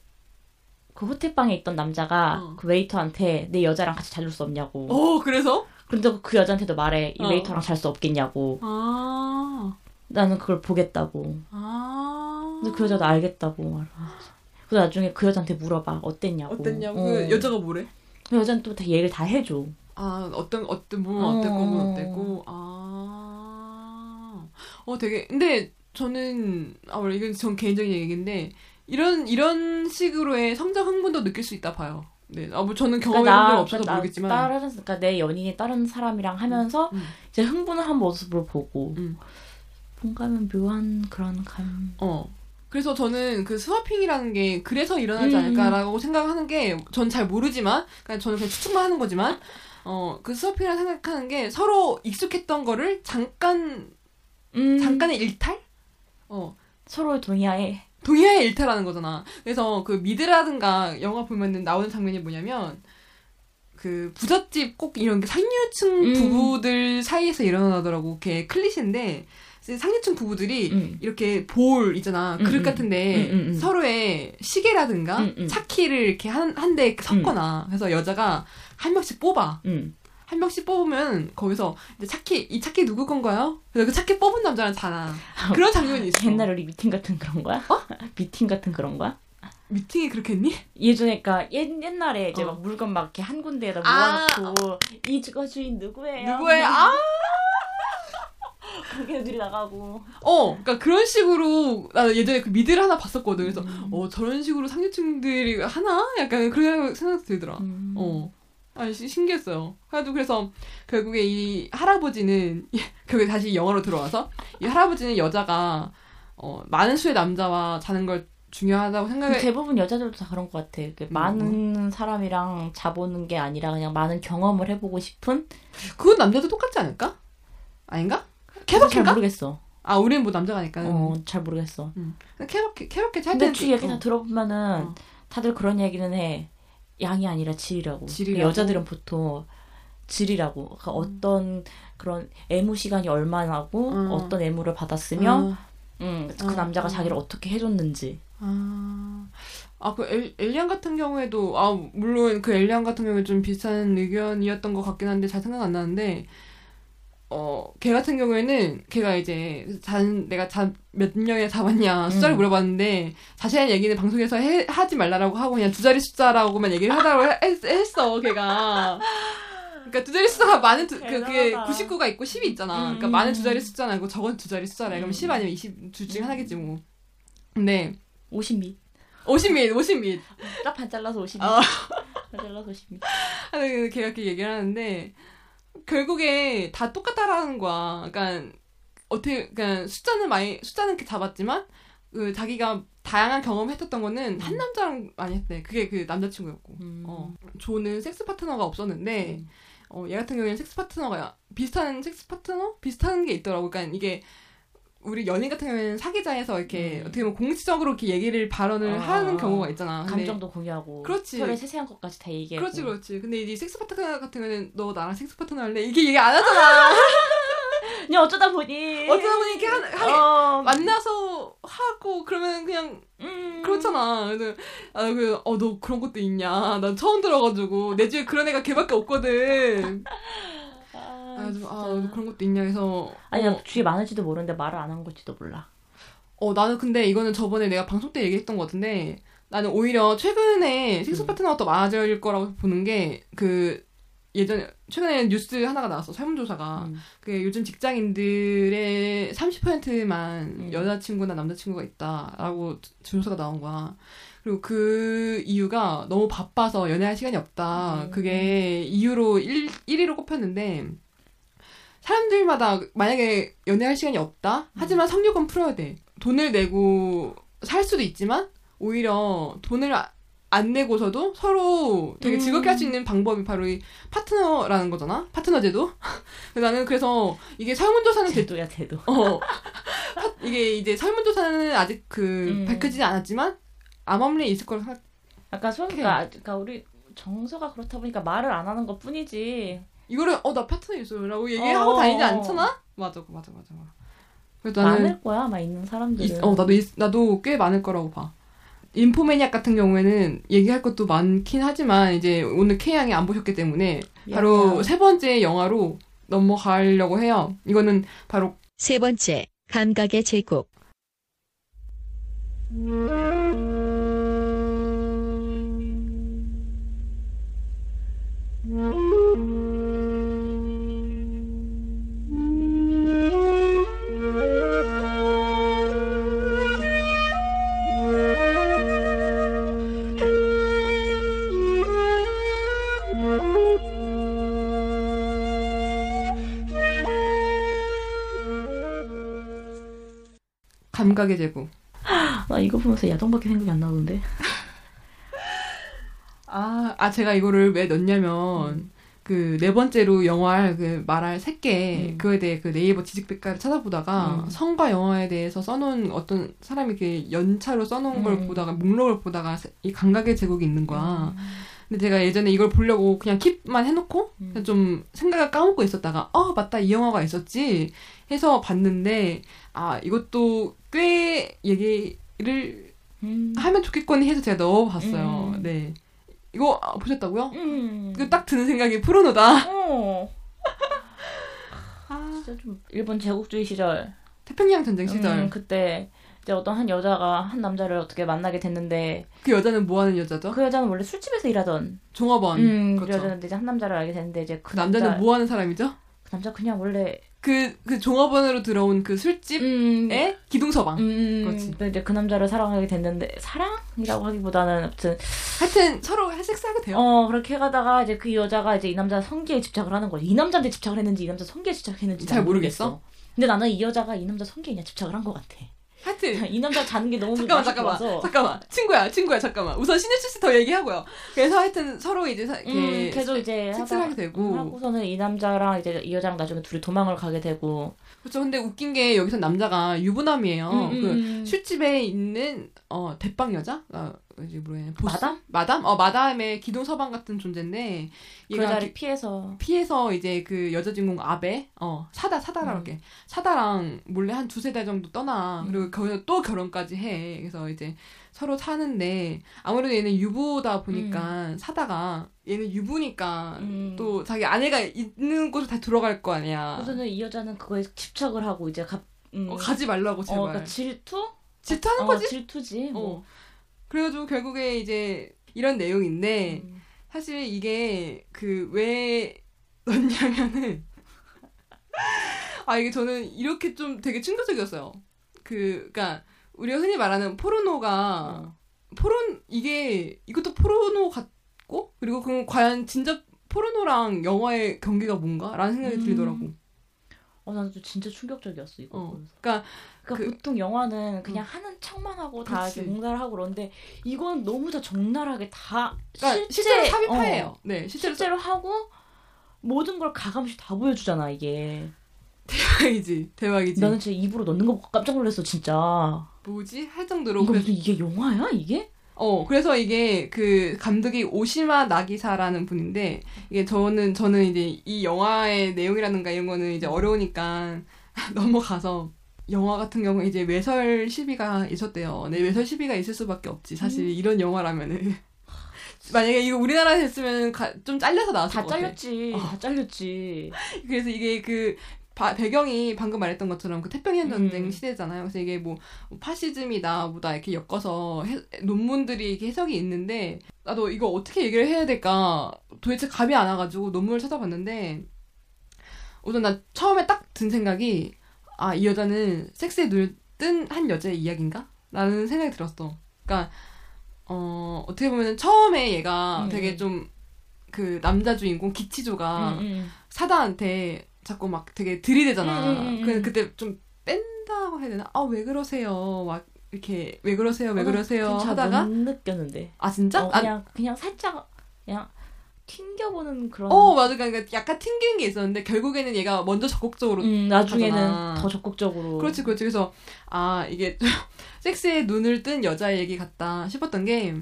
Speaker 5: 그 호텔방에 있던 남자가
Speaker 4: 어.
Speaker 5: 그 웨이터한테 내 여자랑 같이 잘 수 없냐고.
Speaker 4: 어 그래서
Speaker 5: 근데 그 여자한테도 말해 이
Speaker 4: 어.
Speaker 5: 웨이터랑 잘 수 없겠냐고.
Speaker 4: 아
Speaker 5: 나는 그걸 보겠다고.
Speaker 4: 아.
Speaker 5: 근데 그 여자도 알겠다고 말해. 그래서 나중에 그 여자한테 물어봐 어땠냐고.
Speaker 4: 어땠냐고
Speaker 5: 어.
Speaker 4: 그 여자가 뭐래?
Speaker 5: 그 여자는 또 다 얘기를 다 해줘.
Speaker 4: 아 어떤 어떤
Speaker 5: 어.
Speaker 4: 어땠고 뭐 어땠고 아 어 되게 근데 저는 아 원래 이건 전 개인적인 얘기인데 이런 이런 식으로의 성적 흥분도 느낄 수 있다 봐요. 네, 아뭐 저는 경험이
Speaker 5: 그러니까
Speaker 4: 나, 없어서
Speaker 5: 그러니까
Speaker 4: 모르겠지만
Speaker 5: 다른 그러니까 내 연인이 다른 사람이랑 하면서
Speaker 4: 음.
Speaker 5: 이제 흥분을 한 모습을 보고
Speaker 4: 음.
Speaker 5: 뭔가 묘한 그런 감.
Speaker 4: 어. 그래서 저는 그 스와핑이라는 게 그래서 일어나지
Speaker 5: 음.
Speaker 4: 않을까라고 생각하는 게 전 잘 모르지만 그냥 저는 그냥 추측만 하는 거지만 어그 스와핑이라 생각하는 게 서로 익숙했던 거를 잠깐
Speaker 5: 음.
Speaker 4: 잠깐의 일탈? 어
Speaker 5: 서로의 동의하에
Speaker 4: 동의하에 일탈하는 거잖아. 그래서 그 미드라든가 영화 보면은 나오는 장면이 뭐냐면 그 부잣집 꼭 이런 게 상류층
Speaker 5: 음.
Speaker 4: 부부들 사이에서 일어나더라고. 그게 클리셰인데 상류층 부부들이
Speaker 5: 음.
Speaker 4: 이렇게 볼 있잖아
Speaker 5: 음,
Speaker 4: 그릇
Speaker 5: 음.
Speaker 4: 같은데
Speaker 5: 음, 음, 음.
Speaker 4: 서로의 시계라든가. 차키를 이렇게 한 한 대 섞거나 그래서 여자가 한 명씩 뽑아
Speaker 5: 음.
Speaker 4: 한 명씩 뽑으면 거기서 이제 차키 이 차키 누구 건가요? 그래서 그 차키 뽑은 남자랑 자나 그런 장면이 있어.
Speaker 5: 옛날 우리 미팅 같은 그런 거야? <laughs> 미팅 같은 그런 거야?
Speaker 4: 미팅이 그렇게 했니?
Speaker 5: 예전에 그러니까 옛, 옛날에 이제
Speaker 4: 어.
Speaker 5: 막 물건 막 이렇게 한 군데에다
Speaker 4: 아.
Speaker 5: 모아놓고 이 주거 주인 누구예요?
Speaker 4: 누구의 아 <laughs>
Speaker 5: 고개들이 나가고
Speaker 4: 어, 그러니까 그런 식으로 나 예전에 그 미드를 하나 봤었거든. 그래서
Speaker 5: 음.
Speaker 4: 어 저런 식으로 상류층들이 하나 약간 그런 생각 들더라.
Speaker 5: 음.
Speaker 4: 어. 아, 시- 신기했어요. 그래도 그래서 결국에 이 할아버지는 결국에 다시 영어로 들어와서 이 할아버지는 여자가 어, 많은 수의 남자와 자는 걸 중요하다고 생각을
Speaker 5: 근데 대부분 여자들도 다 그런 것 같아. 그
Speaker 4: 음.
Speaker 5: 많은 사람이랑 자보는 게 아니라 그냥 많은 경험을 해보고 싶은.
Speaker 4: 그건 남자도 똑같지 않을까? 아닌가?
Speaker 5: 잘
Speaker 4: 케바케인가?
Speaker 5: 모르겠어.
Speaker 4: 아, 우리는 뭐 남자가니까.
Speaker 5: 어, 잘 모르겠어.
Speaker 4: 케바케, 케바케 잘
Speaker 5: 근데
Speaker 4: 때는
Speaker 5: 주 얘기 다
Speaker 4: 어.
Speaker 5: 들어보면은
Speaker 4: 어.
Speaker 5: 다들 그런 얘기는 해. 양이 아니라 질이라고.
Speaker 4: 질이라고?
Speaker 5: 여자들은 보통 질이라고. 그러니까 어떤 그런 애무 시간이 얼마나고
Speaker 4: 음.
Speaker 5: 어떤 애무를 받았으면
Speaker 4: 어.
Speaker 5: 음, 그
Speaker 4: 어,
Speaker 5: 남자가
Speaker 4: 어.
Speaker 5: 자기를 어떻게 해줬는지.
Speaker 4: 아, 아, 그 엘, 엘리안 같은 경우에도, 아, 물론 그 엘리안 같은 경우에 좀 비슷한 의견이었던 것 같긴 한데 잘 생각 안 나는데, 어, 걔 같은 경우에는 걔가 이제 잔, 내가 잔, 몇 년에 잡았냐 숫자를
Speaker 5: 음.
Speaker 4: 물어봤는데 자세한 얘기는 방송에서 해, 하지 말라라고 하고 그냥 두 자리 숫자라고만 얘기를 하다고 했, 했어, 걔가. 그러니까 두 자리 숫자가 많은 두, 그, 그게
Speaker 5: 대단하다.
Speaker 4: 99가 있고 10이 있잖아.
Speaker 5: 음,
Speaker 4: 그러니까
Speaker 5: 음,
Speaker 4: 많은
Speaker 5: 음.
Speaker 4: 두 자리 숫자는 아니고 적은 두 자리 숫자래. 그럼
Speaker 5: 음.
Speaker 4: 10 아니면 20 둘 중에 하나겠지 뭐. 근데
Speaker 5: 50미.
Speaker 4: 50미, 50미.
Speaker 5: 딱 반 잘라서 50미.
Speaker 4: 어.
Speaker 5: 반 잘라서 50미.
Speaker 4: 하는 걔가 이렇게 얘기를 하는데 결국에 다 똑같다라는 거야. 그러니까 어떻게 그러니까 숫자는 많이 숫자는 이렇게 잡았지만 그 자기가 다양한 경험을 했었던 거는 한 남자랑 많이 했대. 그게 그 남자친구였고.
Speaker 5: 음.
Speaker 4: 어. 조는 섹스 파트너가 없었는데 어, 얘 같은 경우에는 섹스 파트너가 비슷한 섹스 파트너 비슷한 게 있더라고. 그러니까 이게 우리 연인 같은 경우에는 사귀자해서 이렇게
Speaker 5: 음.
Speaker 4: 어떻게 보면 공식적으로 이렇게 얘기를 발언을
Speaker 5: 아.
Speaker 4: 하는 경우가 있잖아.
Speaker 5: 감정도 공유하고.
Speaker 4: 그렇지.
Speaker 5: 서로의 세세한 것까지 다 얘기하고.
Speaker 4: 그렇지 그렇지 근데 이제 섹스 파트너 같은 경우는 너 나랑 섹스 파트너 할래 이게 얘기 안 하잖아 <laughs>
Speaker 5: 그냥 어쩌다 보니.
Speaker 4: 어쩌다 보니 이렇게 한, 한
Speaker 5: 어,
Speaker 4: 만나서 하고 그러면 그냥
Speaker 5: 음.
Speaker 4: 그렇잖아 그래서 아그어 너 그런 것도 있냐 난 처음 들어가지고 내 주위에 그런 애가 걔밖에 없거든
Speaker 5: 아, <laughs>
Speaker 4: 그래가지고 아
Speaker 5: 진짜.
Speaker 4: 너 그런 것도 있냐 해서
Speaker 5: 아니야
Speaker 4: 어,
Speaker 5: 주위에 많을지도 모르는데 말을 안 한 걸지도 몰라.
Speaker 4: 어 나는 근데 이거는 저번에 내가 방송 때 얘기했던 것 같은데 나는 오히려 최근에 섹스
Speaker 5: 음.
Speaker 4: 파트너가 더 많아질 거라고 보는 게 그 예전에 최근에 뉴스 하나가 나왔어 설문조사가
Speaker 5: 음.
Speaker 4: 그 요즘 직장인들의 30%만
Speaker 5: 음.
Speaker 4: 여자친구나 남자친구가 있다라고 조사가 나온 거야. 그리고 그 이유가 너무 바빠서 연애할 시간이 없다.
Speaker 5: 음.
Speaker 4: 그게 이유로 1, 1위로 꼽혔는데 사람들마다 만약에 연애할 시간이 없다? 하지만 성욕은 풀어야 돼. 돈을 내고 살 수도 있지만 오히려 돈을 아- 안 내고서도 서로 되게
Speaker 5: 음.
Speaker 4: 즐겁게 할 수 있는 방법이 바로 이 파트너라는 거잖아. 파트너 제도. <laughs> 나는 그래서 이게 설문조사는 대,
Speaker 5: 제도야 제도.
Speaker 4: 어 파- 이게 이제 설문조사는 아직 그
Speaker 5: 음.
Speaker 4: 밝혀지지 않았지만 암암리에 있을 거라 생각.
Speaker 5: 약간 소니까 그러니까 우리 정서가 그렇다 보니까 말을 안 하는 것 뿐이지.
Speaker 4: 이거를 어 나 파트너 있어요라고 얘기하고
Speaker 5: 어.
Speaker 4: 다니지 않잖아. 맞아, 맞아, 맞아. 맞아. 그래서 나는
Speaker 5: 많을 거야 아마 있는 사람들은.
Speaker 4: 있- 어 나도 있- 나도 꽤 많을 거라고 봐. 인포매니악 같은 경우에는 얘기할 것도 많긴 하지만 이제 오늘 K 양이 안 보셨기 때문에 바로
Speaker 5: 미안해요.
Speaker 4: 세 번째 영화로 넘어가려고 해요. 이거는 바로
Speaker 6: 세 번째, 감각의 제국.
Speaker 4: 감각의 제국.
Speaker 5: 나 이거 보면서 야동밖에 생각이 안 나던데.
Speaker 4: 아, 아 제가 이거를 왜 넣냐면 그네 번째로 영화 그 말할 새끼
Speaker 5: 음.
Speaker 4: 그거에 대해 그 네이버 지식백과를 찾아보다가
Speaker 5: 음.
Speaker 4: 성과 영화에 대해서 써놓은 어떤 사람이 이렇게 연차로 써놓은 걸
Speaker 5: 음.
Speaker 4: 보다가 목록을 보다가 세- 이 감각의 제국이 있는 거야.
Speaker 5: 음.
Speaker 4: 근데 제가 예전에 이걸 보려고 그냥 킵만 해놓고
Speaker 5: 음.
Speaker 4: 좀 생각을 까먹고 있었다가 어 맞다 이 영화가 있었지 해서 봤는데 아 이것도 꽤 얘기를
Speaker 5: 음.
Speaker 4: 하면 좋겠거니 해서 제가 넣어봤어요.
Speaker 5: 음.
Speaker 4: 네 이거 아, 보셨다고요?
Speaker 5: 음.
Speaker 4: 이거 딱 드는 생각이 프로노다.
Speaker 5: 어. <laughs>
Speaker 4: 아,
Speaker 5: 진짜 좀 일본 제국주의 시절.
Speaker 4: 태평양 전쟁 시절
Speaker 5: 음, 그때 이제 어떤 한 여자가 한 남자를 어떻게 만나게 됐는데
Speaker 4: 그 여자는 뭐 하는 여자죠?
Speaker 5: 그 여자는 원래 술집에서 일하던
Speaker 4: 종업원.
Speaker 5: 음, 그
Speaker 4: 그렇죠.
Speaker 5: 여자는 이제 한 남자를 알게 됐는데 이제 그,
Speaker 4: 그 남자는
Speaker 5: 남자,
Speaker 4: 뭐 하는 사람이죠?
Speaker 5: 그 남자 그냥 원래
Speaker 4: 그, 그 종업원으로 들어온 그 술집의
Speaker 5: 음,
Speaker 4: 기둥서방.
Speaker 5: 음,
Speaker 4: 그렇지.
Speaker 5: 근데 이제 그 남자를 사랑하게 됐는데 사랑이라고 하기보다는 아무튼
Speaker 4: 하여튼 서로 섹스하게 돼요.
Speaker 5: 어 그렇게 가다가 이제 그 여자가 이제 이 남자 성기에 집착을 하는 거지 이 남자한테 집착을 했는지 이 남자 성기에 집착했는지 잘난
Speaker 4: 모르겠어.
Speaker 5: 근데 나는 이 여자가 이 남자 성기에 그냥 집착을 한 것 같아
Speaker 4: 하여튼
Speaker 5: 이 남자 자는 게 너무
Speaker 4: 잠깐만 잠깐만
Speaker 5: 좋아서
Speaker 4: 잠깐만 친구야 친구야 잠깐만 우선 신혜수 씨더 얘기하고요. 그래서 하여튼 서로 이제 사,
Speaker 5: 음,
Speaker 4: 이렇게
Speaker 5: 계속 이제
Speaker 4: 섹스를
Speaker 5: 하다-
Speaker 4: 하게 되고.
Speaker 5: 음, 하고서는 이 남자랑 이제 이 여자랑 나중에 둘이 도망을 가게 되고
Speaker 4: 그렇죠. 근데 웃긴 게 여기서 남자가 유부남이에요.
Speaker 5: 음, 음,
Speaker 4: 그
Speaker 5: 음.
Speaker 4: 술집에 있는 어 대빵 여자 어, 이제 뭐야 보스?
Speaker 5: 마담?
Speaker 4: 마담? 어 마담의 기동 서방 같은 존재인데
Speaker 5: 그
Speaker 4: 얘가 기-
Speaker 5: 피해서
Speaker 4: 피해서 이제 그 여자 주인공 아베 어 사다 사다라고
Speaker 5: 음.
Speaker 4: 할게 사다랑 몰래 한 두세 달 정도 떠나
Speaker 5: 음.
Speaker 4: 그리고 거기서 또 결혼까지 해 그래서 이제 서로 사는데 아무래도 얘는 유부다 보니까 사다가 얘는 유부니까
Speaker 5: 음.
Speaker 4: 또 자기 아내가 있는 곳에 다 들어갈 거 아니야
Speaker 5: 그래서는 이 여자는 그거에 집착을 하고 이제 갑 음,
Speaker 4: 어, 가지 말라고
Speaker 5: 어,
Speaker 4: 제발
Speaker 5: 그러니까 질투?
Speaker 4: 질투하는
Speaker 5: 어,
Speaker 4: 거지
Speaker 5: 질투지. 뭐.
Speaker 4: 어 그래가지고 결국에 이제 이런 내용인데
Speaker 5: 음.
Speaker 4: 사실 이게 그 왜 넣냐면은 <laughs> 아 이게 저는 이렇게 좀 되게 충격적이었어요. 그 그러니까 우리가 흔히 말하는 포르노가
Speaker 5: 어.
Speaker 4: 포르 이게 이것도 포르노 같고 그리고 그럼 과연 진짜 포르노랑 영화의 경계가 뭔가라는 생각이
Speaker 5: 음.
Speaker 4: 들더라고.
Speaker 5: 어, 좀 진짜 충격적이었어 이거.
Speaker 4: 어. 그러니까
Speaker 5: 그러니까
Speaker 4: 그-
Speaker 5: 보통 영화는 그냥 하는 척만 하고 다
Speaker 4: 그치.
Speaker 5: 이렇게 공사를 하고 그러는데 이건 너무 다 적나라하게 다
Speaker 4: 그러니까
Speaker 5: 실제
Speaker 4: 실제로 삽입하예요.
Speaker 5: 어,
Speaker 4: 네, 실제로
Speaker 5: 실제로 하고 모든 걸 가감없이 다 보여주잖아 이게.
Speaker 4: 대박이지, 대박이지.
Speaker 5: 나는 진짜 입으로 넣는 거 깜짝 놀랐어 진짜.
Speaker 4: 뭐지 할 정도로
Speaker 5: 이거 무슨 이게 영화야 이게?
Speaker 4: 어, 그래서 이게 그 감독이 오시마 나기사라는 분인데 이게 저는 저는 이제 이 영화의 내용이라든가 이런 거는 이제 어려우니까 <laughs> 넘어가서 영화 같은 경우 이제 외설 시비가 있었대요. 네, 외설 시비가 있을 수밖에 없지. 사실
Speaker 5: 음.
Speaker 4: 이런 영화라면은 <laughs> 만약에 이거 우리나라에 했으면 가- 좀 잘려서 나왔을
Speaker 5: 다
Speaker 4: 것 같아.
Speaker 5: 잘렸지.
Speaker 4: 어.
Speaker 5: 다 잘렸지.
Speaker 4: 그래서 이게 그 바- 배경이 방금 말했던 것처럼 그 태평양 전쟁
Speaker 5: 음.
Speaker 4: 시대잖아요. 그래서 이게 뭐 파시즘이다 뭐다 이렇게 엮어서 해- 논문들이 이렇게 해석이 있는데 나도 이거 어떻게 얘기를 해야 될까 도대체 감이 안 와가지고 논문을 찾아봤는데 우선 난 처음에 딱 든 생각이 아 이 여자는 섹스에 눈을 뜬한 여자의 이야기인가? 라는 생각이 들었어. 그러니까 어 어떻게 보면 처음에 얘가
Speaker 5: 음.
Speaker 4: 되게 좀 그 남자 주인공 기치조가
Speaker 5: 음, 음.
Speaker 4: 사다한테 자꾸 막 되게 들이대잖아.
Speaker 5: 음,
Speaker 4: 그
Speaker 5: 음.
Speaker 4: 그때 좀 뺀다고 해야 되나? 아 왜 그러세요? 막 이렇게 왜 그러세요? 왜
Speaker 5: 어, 난
Speaker 4: 그러세요?
Speaker 5: 잘
Speaker 4: 하다가
Speaker 5: 못 느꼈는데.
Speaker 4: 아 진짜?
Speaker 5: 어,
Speaker 4: 아,
Speaker 5: 그냥 그냥 살짝 그냥 튕겨보는 그런.
Speaker 4: 어 맞아. 그러니까 약간 튕기는 게 있었는데 결국에는 얘가 먼저 적극적으로
Speaker 5: 음, 나중에는
Speaker 4: 하잖아.
Speaker 5: 더 적극적으로.
Speaker 4: 그렇지 그렇지. 그래서 아 이게 <laughs> 섹스에 눈을 뜬 여자 얘기 같다 싶었던 게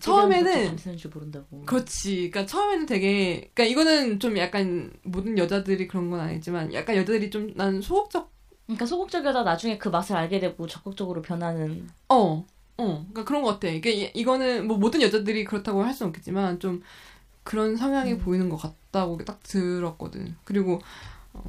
Speaker 4: 처음에는
Speaker 5: 줄 모른다고.
Speaker 4: 그렇지. 그러니까 처음에는 되게 그러니까 이거는 좀 약간 모든 여자들이 그런 건 아니지만 약간 여자들이 좀 난 소극적
Speaker 5: 그러니까 소극적이다 나중에 그 맛을 알게 되고 적극적으로 변하는.
Speaker 4: 어, 어, 그러니까 그런 것 같아. 이게 이- 이거는 뭐 모든 여자들이 그렇다고 할 수는 없겠지만 좀 그런 성향이
Speaker 5: 음.
Speaker 4: 보이는 것 같다고 딱 들었거든. 그리고 어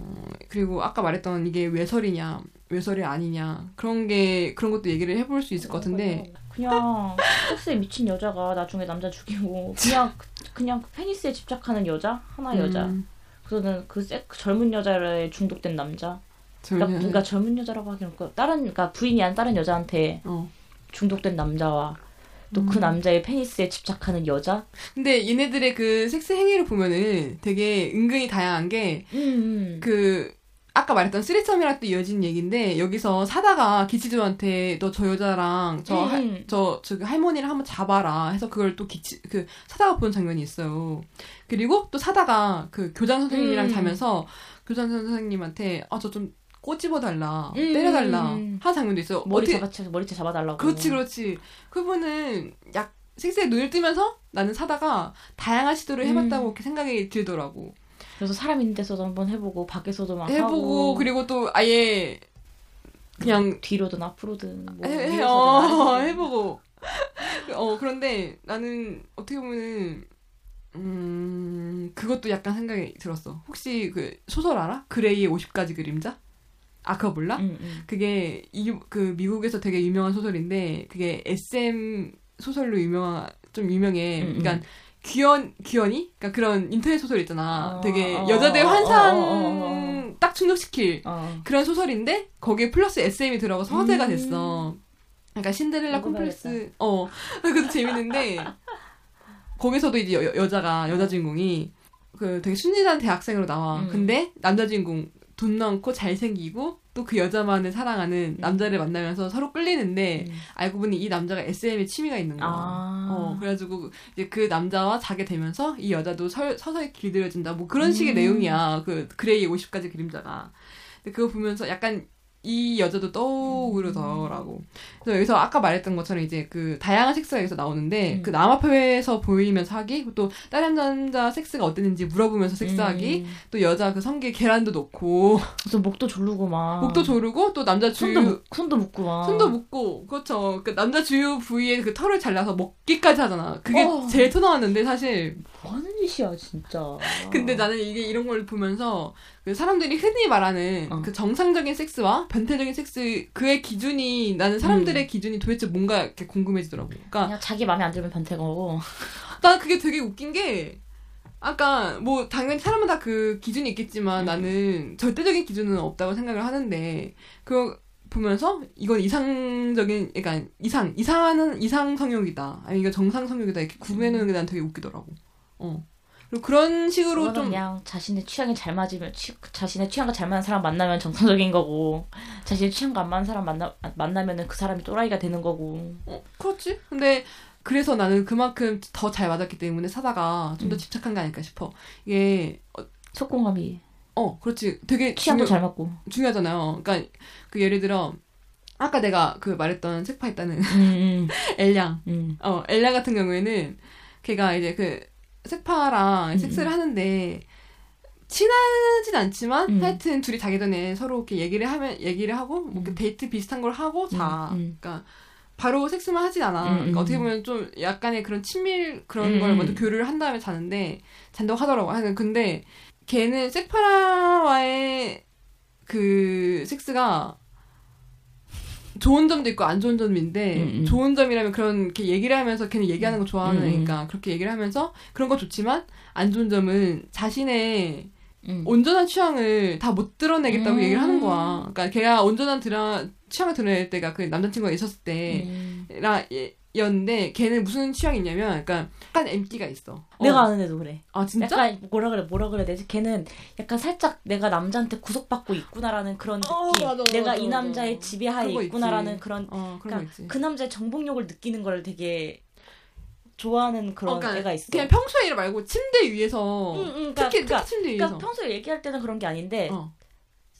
Speaker 4: 그리고 아까 말했던 이게 외설이냐 외설이 아니냐 그런 게 그런 것도 얘기를 해볼 수 있을 것 같은데
Speaker 5: 그냥 섹스에 미친 여자가 나중에 남자 죽이고 그냥 그냥 그 페니스에 집착하는 여자 하나 여자.
Speaker 4: 음,
Speaker 5: 그거는 그, 섹, 그 젊은 여자에 중독된 남자. 그러니까,
Speaker 4: 저는-
Speaker 5: 그러니까 젊은 여자라고 하기는 그 다른 그러니까 부인이 아닌 다른 여자한테
Speaker 4: 어.
Speaker 5: 중독된 남자와 또그
Speaker 4: 음.
Speaker 5: 남자의 페니스에 집착하는 여자.
Speaker 4: 근데 얘네들의 그 섹스 행위를 보면은 되게 은근히 다양한 게
Speaker 5: 음.
Speaker 4: 그 아까 말했던 쓰리썸이랑 또 이어진 얘기인데 여기서 사다가 기치조한테 너 저 여자랑 저 할-
Speaker 5: 음.
Speaker 4: 저 저기 할머니를 한번 잡아라 해서 그걸 또 기치 그 사다가 본 장면이 있어요. 그리고 또 사다가 그 교장 선생님이랑
Speaker 5: 음.
Speaker 4: 자면서 교장 선생님한테 아저좀 꼬집어 달라
Speaker 5: 음.
Speaker 4: 때려달라 하는 장면도 있어요.
Speaker 5: 머리
Speaker 4: 어떻게-
Speaker 5: 잡아 머리채 잡아달라고.
Speaker 4: 그렇지 그렇지 그분은 약 섹스에 눈을 뜨면서 나는 사다가 다양한 시도를 해봤다고
Speaker 5: 음.
Speaker 4: 이렇게 생각이 들더라고.
Speaker 5: 그래서 사람 있는 데서도 한번 해보고 밖에서도 막
Speaker 4: 해보고
Speaker 5: 하고
Speaker 4: 그리고 또 아예 그냥
Speaker 5: 뒤로든 앞으로든 뭐
Speaker 4: 해, 해, 어. <laughs> 해보고 어 그런데 나는 어떻게 보면은 음 그것도 약간 생각이 들었어 혹시 그 소설 알아 그레이의 50가지 그림자 아 그거 몰라
Speaker 5: 음, 음.
Speaker 4: 그게 이 그 미국에서 되게 유명한 소설인데 그게 SM 소설로 유명한 좀 유명해
Speaker 5: 음, 음.
Speaker 4: 그러니까 귀연 귀연이 그러니까 그런 인터넷 소설 있잖아
Speaker 5: 어,
Speaker 4: 되게
Speaker 5: 어,
Speaker 4: 여자들
Speaker 5: 어,
Speaker 4: 환상
Speaker 5: 어, 어, 어, 어.
Speaker 4: 딱 충족시킬
Speaker 5: 어.
Speaker 4: 그런 소설인데 거기에 플러스 SM이 들어가서 화제가
Speaker 5: 음.
Speaker 4: 됐어. 그러니까 신데렐라. 콤플렉스. 어, <laughs> 그것도 재밌는데 거기서도 이제 여, 여자가 여자 주인공이 그 되게 순진한 대학생으로 나와.
Speaker 5: 음.
Speaker 4: 근데 남자 주인공 돈 많고 잘생기고 또 그 여자만을 사랑하는
Speaker 5: 음.
Speaker 4: 남자를 만나면서 서로 끌리는데
Speaker 5: 음.
Speaker 4: 알고 보니 이 남자가 SM에 취미가 있는 거야.
Speaker 5: 아.
Speaker 4: 어, 그래가지고 이제 그 남자와 자게 되면서 이 여자도 서, 서서히 길들여진다. 뭐 그런 식의
Speaker 5: 음.
Speaker 4: 내용이야. 그 그레이의 50가지 그림자가. 근데 그거 보면서 약간 이 여자도 떠오르더라고. 그래서 여기서 아까 말했던 것처럼 이제 그 다양한 섹스가 여기서 나오는데
Speaker 5: 음.
Speaker 4: 그남 앞에서 보이면서 하기, 또 다른 남자 섹스가 어땠는지 물어보면서 섹스하기,
Speaker 5: 음.
Speaker 4: 또 여자 그 성게 계란도 넣고
Speaker 5: 그래서 목도 조르고 막.
Speaker 4: 목도 조르고 또 남자 주유
Speaker 5: 손도, 묶- 손도 묶고 막.
Speaker 4: 손도 묶고 그렇죠. 그 남자 주유 부위에 그 털을 잘라서 먹기까지 하잖아. 그게
Speaker 5: 어.
Speaker 4: 제일 토 나왔는데 사실.
Speaker 5: 뭐 하는 짓이야, 진짜.
Speaker 4: 근데 나는 이게 이런 걸 보면서 그 사람들이 흔히 말하는
Speaker 5: 어.
Speaker 4: 그 정상적인 섹스와 변태적인 섹스 그의 기준이 나는 사람들의 기준이 도대체 뭔가 이렇게 궁금해지더라고. 그러니까
Speaker 5: 그냥 자기 마음에 안 들면 변태거고.
Speaker 4: 난 그게 되게 웃긴 게 아까 뭐 당연히 사람마다 그 기준이 있겠지만
Speaker 5: 음.
Speaker 4: 나는 절대적인 기준은 없다고 생각을 하는데 그 보면서 이건 이상적인 그러니까 이상 이상하는 이상 성욕이다 아니 이거 정상 성욕이다 이렇게 구분해놓는 게 난 되게 웃기더라고. 어 그런 식으로 좀
Speaker 5: 그냥 자신의 취향이 잘 맞으면 취, 자신의 취향과 잘 맞는 사람 만나면 정상적인 거고 자신의 취향과 안 맞는 사람 만나 만나면은 그 사람이 또라이가 되는 거고
Speaker 4: 어, 그렇지. 근데 그래서 나는 그만큼 더 잘 맞았기 때문에 사다가 좀더
Speaker 5: 음.
Speaker 4: 집착한 게 아닐까 싶어. 이게 어,
Speaker 5: 속공감이
Speaker 4: 어 그렇지. 되게
Speaker 5: 취향도
Speaker 4: 중요-
Speaker 5: 잘 맞고
Speaker 4: 중요하잖아요. 그러니까 그 예를 들어 아까 내가 그 말했던 색파 있다는
Speaker 5: 음, <laughs>
Speaker 4: 엘량,
Speaker 5: 음, 음.
Speaker 4: 어 엘량 같은 경우에는 걔가 이제 그 색파랑
Speaker 5: 음,
Speaker 4: 섹스를 하는데 친하진 않지만
Speaker 5: 음.
Speaker 4: 하여튼 둘이 자기 전에 서로 이렇게 얘기를 하면 얘기를 하고 뭐
Speaker 5: 음.
Speaker 4: 데이트 비슷한 걸 하고 자.
Speaker 5: 음, 음.
Speaker 4: 그러니까 바로 섹스만 하진 않아.
Speaker 5: 음,
Speaker 4: 그러니까
Speaker 5: 음.
Speaker 4: 어떻게 보면 좀 약간의 그런 친밀 그런
Speaker 5: 음,
Speaker 4: 걸
Speaker 5: 음.
Speaker 4: 먼저 교류를 한 다음에 자는데 잔다고 하더라고. 하여튼 근데 걔는 색파라와의 그 섹스가 좋은 점도 있고 안 좋은 점인데
Speaker 5: 음, 음.
Speaker 4: 좋은 점이라면 그런 이렇게 얘기를 하면서 걔는 얘기하는 거 좋아하는
Speaker 5: 음, 음.
Speaker 4: 애니까 그렇게 얘기를 하면서 그런 거 좋지만 안 좋은 점은 자신의
Speaker 5: 음.
Speaker 4: 온전한 취향을 다 못 드러내겠다고
Speaker 5: 음.
Speaker 4: 얘기를 하는 거야. 그러니까 걔가 온전한 드러, 취향을 드러낼 때가 그 남자친구가 있었을 때
Speaker 5: 음.
Speaker 4: 라 였는데 걔는 무슨 취향이 있냐면 약간 약간 MT가 있어.
Speaker 5: 내가
Speaker 4: 어.
Speaker 5: 아는 애도 그래.
Speaker 4: 아 진짜?
Speaker 5: 약간 뭐라 그래 뭐라 그래야 되지? 걔는 약간 살짝 내가 남자한테 구속받고 있구나라는 그런
Speaker 4: 어,
Speaker 5: 느낌.
Speaker 4: 맞아,
Speaker 5: 내가
Speaker 4: 맞아,
Speaker 5: 이. 남자의 지배하에 있구나라는
Speaker 4: 있지.
Speaker 5: 그런
Speaker 4: 어
Speaker 5: 그러니까. 그 남자의 정복욕을 느끼는 걸 되게 좋아하는 그런
Speaker 4: 어, 그러니까
Speaker 5: 애가 있어.
Speaker 4: 그냥 평소에 일 말고 침대 위에서
Speaker 5: 응, 응, 그러니까,
Speaker 4: 특히
Speaker 5: 그러니까,
Speaker 4: 특히 침대 위에서
Speaker 5: 그러니까 평소에 얘기할 때는 그런 게 아닌데
Speaker 4: 어.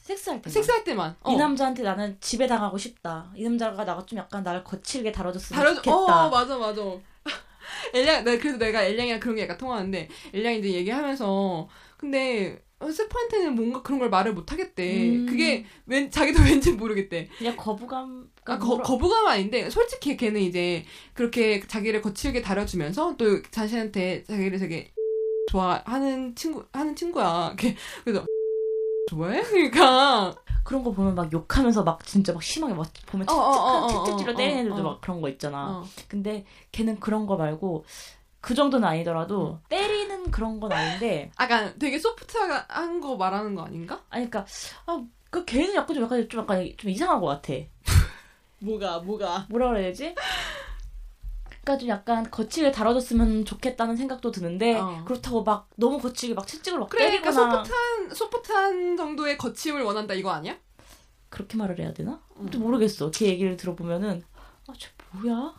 Speaker 5: 섹스할 때
Speaker 4: 섹스할 때만 어.
Speaker 5: 이 남자한테 나는 지배당하고 싶다. 이 남자가 나가 좀 약간 나를 거칠게 다뤄줬으면 좋겠다.
Speaker 4: 어 맞아 맞아. <laughs> 엘량 나 그래서 내가 엘량이랑 그런 게 약간 통하는데 엘량이 이제 얘기하면서 근데 어, 스파한테는 뭔가 그런 걸 말을 못 하겠대.
Speaker 5: 음.
Speaker 4: 그게 왠 자기도 <laughs> 왠지 모르겠대.
Speaker 5: 그냥 거부감.
Speaker 4: 아, 거, 거부감은 아닌데 솔직히 걔는 이제 그렇게 자기를 거칠게 다뤄주면서 또 자신한테 자기를 되게 좋아하는 친구 하는 친구야. <laughs> 걔- 그래서 좋아해? 그러니까
Speaker 5: 그런 거 보면 막 욕하면서 막 진짜 막 심하게 막 보면
Speaker 4: 어,
Speaker 5: 때리는
Speaker 4: 어,
Speaker 5: 애들도
Speaker 4: 어.
Speaker 5: 막 그런 거 있잖아.
Speaker 4: 어.
Speaker 5: 근데 걔는 그런 거 말고 그 정도는 아니더라도
Speaker 4: 음.
Speaker 5: 때리는 그런 건 아닌데
Speaker 4: 약간 되게 소프트한 거 말하는 거 아닌가?
Speaker 5: 아니 그러니까 아 그 걔는 약간 좀 약간 좀 약간 좀 이상한 것 같아. <laughs>
Speaker 4: 뭐가 뭐가
Speaker 5: 뭐라 그래야 되지? 그러니까 좀 약간 거칠게 다뤄줬으면 좋겠다는 생각도 드는데
Speaker 4: 어.
Speaker 5: 그렇다고 막 너무 거칠게 막 채찍을 막
Speaker 4: 그래 그러니까
Speaker 5: 때리거나
Speaker 4: 소프트한 소프트한 정도의 거침을 원한다 이거 아니야?
Speaker 5: 그렇게 말을 해야 되나?
Speaker 4: 음.
Speaker 5: 또 모르겠어. 걔 얘기를 들어보면은 아쟤 뭐야?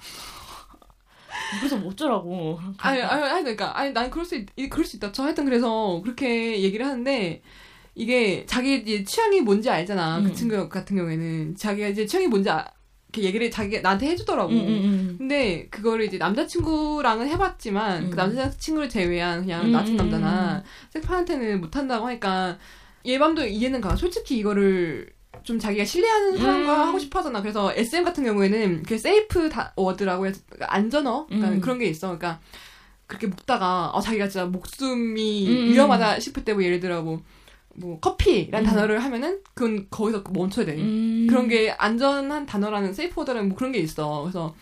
Speaker 5: 그래서 뭐 어쩌라고.
Speaker 4: 아니 아니 아니 그러니까 아니 난 그럴 수 있, 그럴 수 있다. 저 하여튼 그래서 그렇게 얘기를 하는데 이게 자기 이제 취향이 뭔지 알잖아. 그
Speaker 5: 음.
Speaker 4: 친구 같은 경우에는 자기가 이제 취향이 뭔지 아, 이렇게 얘기를 자기가 나한테 해주더라고.
Speaker 5: 음, 음, 음.
Speaker 4: 근데 그거를 이제 남자친구랑은 해봤지만
Speaker 5: 음.
Speaker 4: 그 남자친구를 제외한 그냥
Speaker 5: 음,
Speaker 4: 낮은
Speaker 5: 음,
Speaker 4: 남자나 섹파한테는 못한다고 하니까 얘 맘도 이해는 가. 솔직히 이거를 좀 자기가 신뢰하는 사람과
Speaker 5: 음.
Speaker 4: 하고 싶어 하잖아. 그래서 SM 같은 경우에는 그 safe 다, word라고 해서 안전어? 그러니까
Speaker 5: 음.
Speaker 4: 그런 게 있어. 그러니까 그렇게 묶다가 어, 자기가 진짜 목숨이
Speaker 5: 음.
Speaker 4: 위험하다 싶을 때 뭐 예를 들어 뭐, 뭐 커피라는
Speaker 5: 음.
Speaker 4: 단어를 하면은 그건 거기서 멈춰야 돼.
Speaker 5: 음.
Speaker 4: 그런 게 안전한 단어라는 safe word라는 뭐 그런 게 있어. 그래서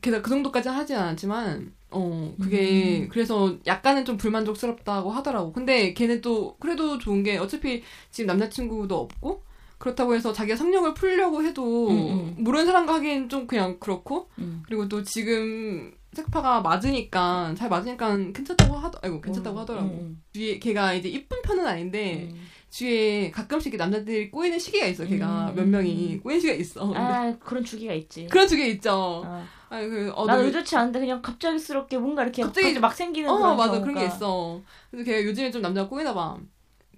Speaker 4: 걔가 그 정도까지 하진 않았지만 어 그게
Speaker 5: 음.
Speaker 4: 그래서 약간은 좀 불만족스럽다고 하더라고. 근데 걔는 또 그래도 좋은 게 어차피 지금 남자친구도 없고 그렇다고 해서 자기가 성욕을 풀려고 해도
Speaker 5: 음, 음.
Speaker 4: 모르는 사람과 하기엔 좀 그냥 그렇고
Speaker 5: 음.
Speaker 4: 그리고 또 지금 색파가 맞으니까 잘 맞으니까 괜찮다고 하더 아이고 괜찮다고 하더라고.
Speaker 5: 음,
Speaker 4: 뒤에 걔가 이제 이쁜 편은 아닌데
Speaker 5: 음.
Speaker 4: 주위에 가끔씩 남자들이 꼬이는 시기가 있어. 걔가
Speaker 5: 음.
Speaker 4: 몇 명이 꼬이는 시기가 있어.
Speaker 5: 아 그런 주기가 있지.
Speaker 4: 그런 주기가 있죠.
Speaker 5: 아,
Speaker 4: 아니 그 어,
Speaker 5: 나는
Speaker 4: 너-
Speaker 5: 의도치 않은데 그냥 갑자기스럽게 뭔가 이렇게
Speaker 4: 갑자기
Speaker 5: 갑자기 막 생기는
Speaker 4: 어
Speaker 5: 그런
Speaker 4: 맞아
Speaker 5: 경우가.
Speaker 4: 그런 게 있어. 그래서 걔가 요즘에 좀 남자가 꼬이나 봐.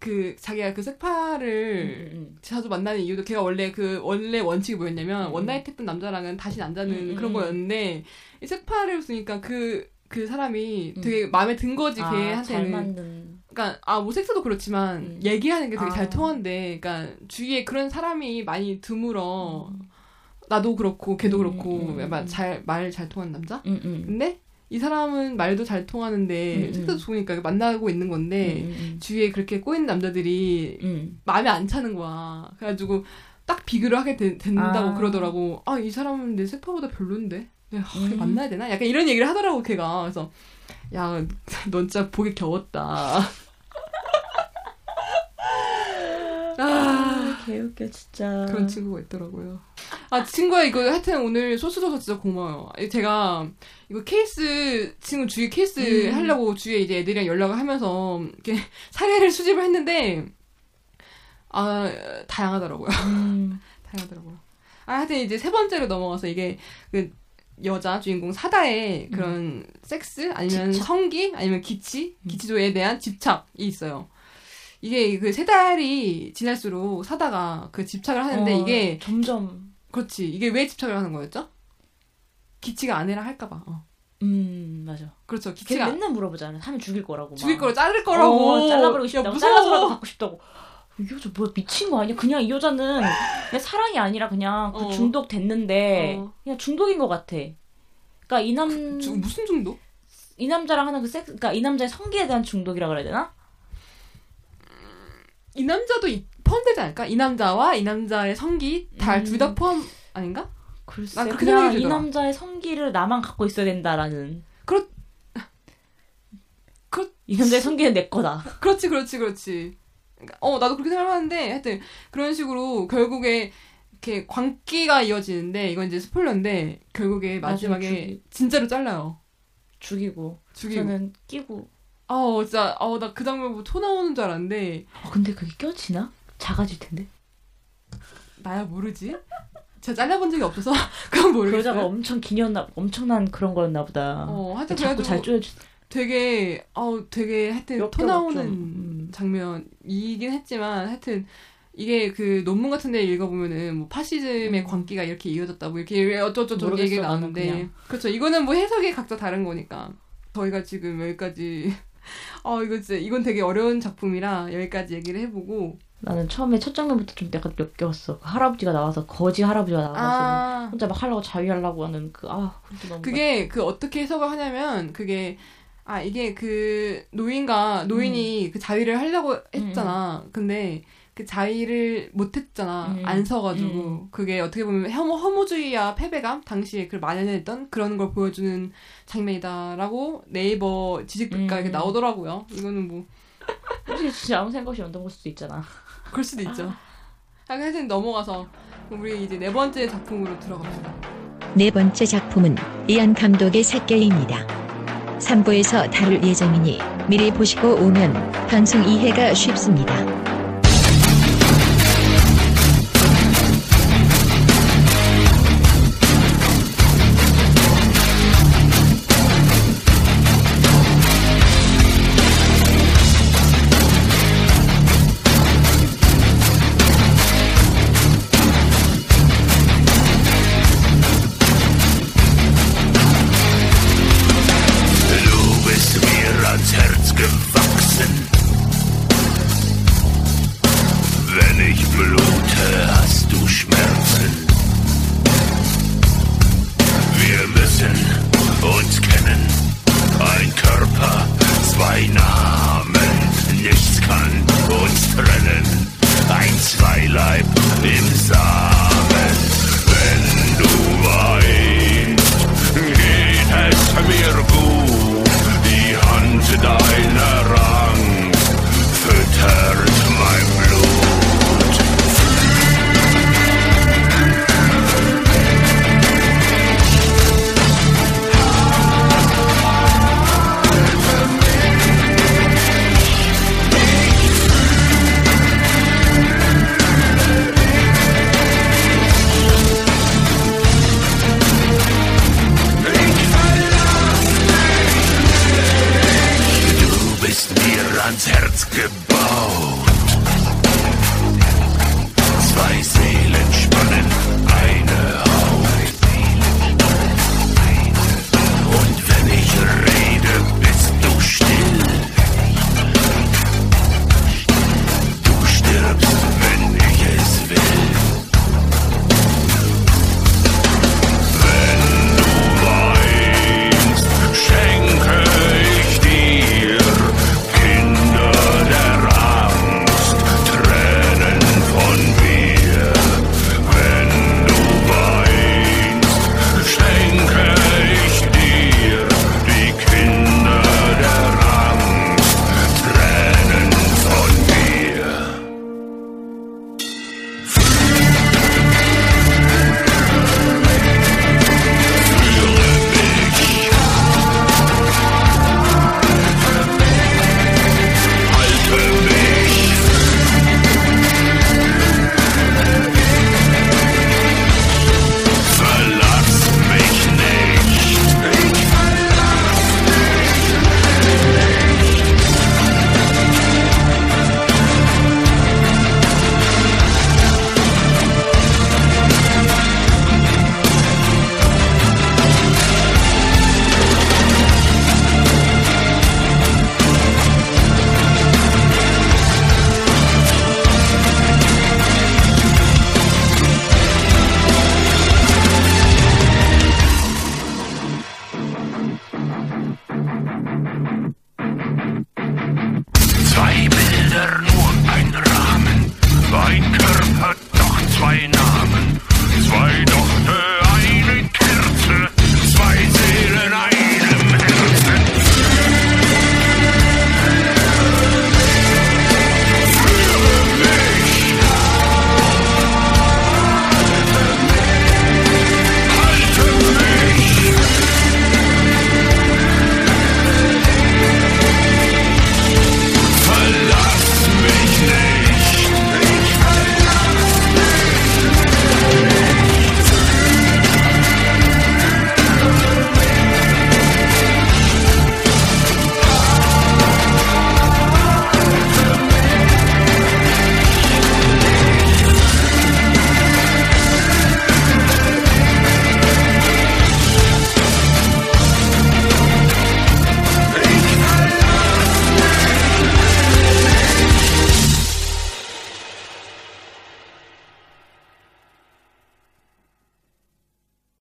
Speaker 4: 그 자기가 그 섹파를
Speaker 5: 음,
Speaker 4: 자주 만나는 이유도 걔가 원래 그 원래 원칙이 뭐였냐면
Speaker 5: 음.
Speaker 4: one night 했던 남자랑은 다시 안 자는
Speaker 5: 음, 음,
Speaker 4: 그런
Speaker 5: 음.
Speaker 4: 거였는데 이 섹파를 쓰니까 그 그 사람이
Speaker 5: 음.
Speaker 4: 되게 마음에 든 거지
Speaker 5: 아, 잘
Speaker 4: 걔한테는
Speaker 5: 만든.
Speaker 4: 그러니까 아 뭐 섹스도 그렇지만
Speaker 5: 음.
Speaker 4: 얘기하는 게 되게
Speaker 5: 아.
Speaker 4: 잘 통한대 그러니까 주위에 그런 사람이 많이 드물어
Speaker 5: 음.
Speaker 4: 나도 그렇고 걔도
Speaker 5: 음,
Speaker 4: 그렇고
Speaker 5: 음, 음, 음.
Speaker 4: 잘말 잘 통하는 남자
Speaker 5: 음, 음.
Speaker 4: 근데 이 사람은 말도 잘 통하는데
Speaker 5: 음, 음.
Speaker 4: 섹스도 좋으니까 만나고 있는 건데
Speaker 5: 음, 음,
Speaker 4: 주위에 그렇게 꼬이는 남자들이
Speaker 5: 음.
Speaker 4: 마음에 안 차는 거야. 그래가지고 딱 비교를 하게 된- 된다고
Speaker 5: 아.
Speaker 4: 그러더라고. 아, 이 사람은 내 색파보다 별론데. 내가 아,
Speaker 5: 음.
Speaker 4: 만나야 되나? 약간 이런 얘기를 하더라고, 걔가. 그래서, 야, <laughs> 넌 진짜 보기 겨웠다. 아,
Speaker 5: 아, 개웃겨, 진짜.
Speaker 4: 그런 친구가 있더라고요. 아, 친구야, 이거 하여튼 오늘 소스 줘서 진짜 고마워요. 제가 이거 케이스, 친구 주위 케이스
Speaker 5: 음.
Speaker 4: 하려고 주위에 이제 애들이랑 연락을 하면서 이렇게 <laughs> 사례를 수집을 했는데, 아, 다양하더라고요.
Speaker 5: 음. <laughs>
Speaker 4: 다양하더라고요. 아, 하여튼 이제 세 번째로 넘어가서 이게 그 여자 주인공 사다의 그런 섹스 아니면
Speaker 5: 집착.
Speaker 4: 성기 아니면 기치
Speaker 5: 음.
Speaker 4: 기치도에 대한 집착이 있어요. 이게 그 세 달이 지날수록 사다가 그 집착을 하는데
Speaker 5: 어,
Speaker 4: 이게
Speaker 5: 점점.
Speaker 4: 그렇지 이게 왜 집착을 하는 거였죠? 기치가 아내랑 할까봐. 어.
Speaker 5: 음, 맞아.
Speaker 4: 그렇죠.
Speaker 5: 걔
Speaker 4: 기치가
Speaker 5: 맨날 물어보잖아. 하면 죽일 거라고. 막.
Speaker 4: 죽일 거로 자를 거라고.
Speaker 5: 어, 잘라버리고
Speaker 4: 야,
Speaker 5: 싶다고.
Speaker 4: 무서워.
Speaker 5: 잘라서라도 갖고 싶다고. 이 여자 뭐야 미친 거 아니야? 그냥 이 여자는 그냥 사랑이 아니라 그냥 그
Speaker 4: 어.
Speaker 5: 중독 됐는데
Speaker 4: 어.
Speaker 5: 그냥 중독인 것 같아. 그러니까 이남이
Speaker 4: 주- 무슨 중독?
Speaker 5: 남자랑 하는 그 섹스, 그러니까 이 남자의 성기에 대한 중독이라 그래야 되나?
Speaker 4: 이 남자도 이- 포함되지 않을까? 이 남자와 이 남자의 성기 다
Speaker 5: 음.
Speaker 4: 둘다 포함 아닌가?
Speaker 5: 글쎄,
Speaker 4: 난 그렇게
Speaker 5: 그냥
Speaker 4: 이.
Speaker 5: 남자의 성기를 나만 갖고 있어야 된다라는.
Speaker 4: 그렇- 그렇-
Speaker 5: 이 남자의 성기는 내 거다.
Speaker 4: 그렇지, 그렇지, 그렇지. 그러니까, 어, 나도 그렇게 생각하는데, 하여튼, 그런 식으로 결국에, 이렇게 광기가 이어지는데, 이건 이제 스포일러인데, 결국에 마지막에
Speaker 5: 죽이-
Speaker 4: 진짜로 잘라요.
Speaker 5: 죽이고,
Speaker 4: 죽이고.
Speaker 5: 저는 끼고.
Speaker 4: 아우, 진짜, 아우, 나그 장면 보고 토 나오는 줄 알았는데,
Speaker 5: 어, 근데 그게 껴지나? 작아질 텐데.
Speaker 4: 나야 모르지? 제가 잘라본 적이 없어서, <laughs> 그건
Speaker 5: 그
Speaker 4: 모르겠어요.
Speaker 5: 여자가 엄청 기녔나, 엄청난 그런 거였나 보다.
Speaker 4: 어, 하여튼
Speaker 5: 자꾸
Speaker 4: 그래도
Speaker 5: 잘 쪼여주.
Speaker 4: 되게, 아우, 되게 하여튼 토 나오는
Speaker 5: 좀. 음.
Speaker 4: 장면이긴 했지만, 하여튼, 이게 그 논문 같은 데 읽어보면은 뭐 파시즘의
Speaker 5: 음.
Speaker 4: 광기가 이렇게 이어졌다 뭐 이렇게 어쩌고저쩌고
Speaker 5: 모르겠어,
Speaker 4: 얘기가 나오는데. 그렇죠 이거는 뭐 해석이 각자 다른 거니까 저희가 지금 여기까지 아 이거 진짜 이건 되게 어려운 작품이라 여기까지 얘기를 해보고
Speaker 5: 나는 처음에 첫 장면부터 좀 약간 역겨웠어. 그 할아버지가 나와서 거지 할아버지가 나와서
Speaker 4: 아
Speaker 5: 혼자 막 하려고 자위하려고 하는 그 아, 그게 너무
Speaker 4: 그게 그 어떻게 해석을 하냐면 그게 아 이게 그 노인과 노인이 그 자위를 하려고 했잖아. 근데 그 자위를 못했잖아.
Speaker 5: 음.
Speaker 4: 안 서가지고
Speaker 5: 음.
Speaker 4: 그게 어떻게 보면 혐오 허무주의와 패배감 당시에 그걸 만연했던 그런 걸 보여주는 장면이다라고 네이버 지식평가
Speaker 5: 음.
Speaker 4: 이렇게 나오더라고요. 이거는 뭐
Speaker 5: 솔직히 진짜 아무 생각 없이 만든 걸 수도 있잖아.
Speaker 4: 그럴 수도 있죠. 아, 하여튼 넘어가서 우리 이제 네 번째 작품으로 들어갑시다.
Speaker 6: 네 번째 작품은 이안 감독의 샛개입니다. 3부에서 다룰 예정이니 미리 보시고 오면 방송 이해가 쉽습니다.
Speaker 7: basketball.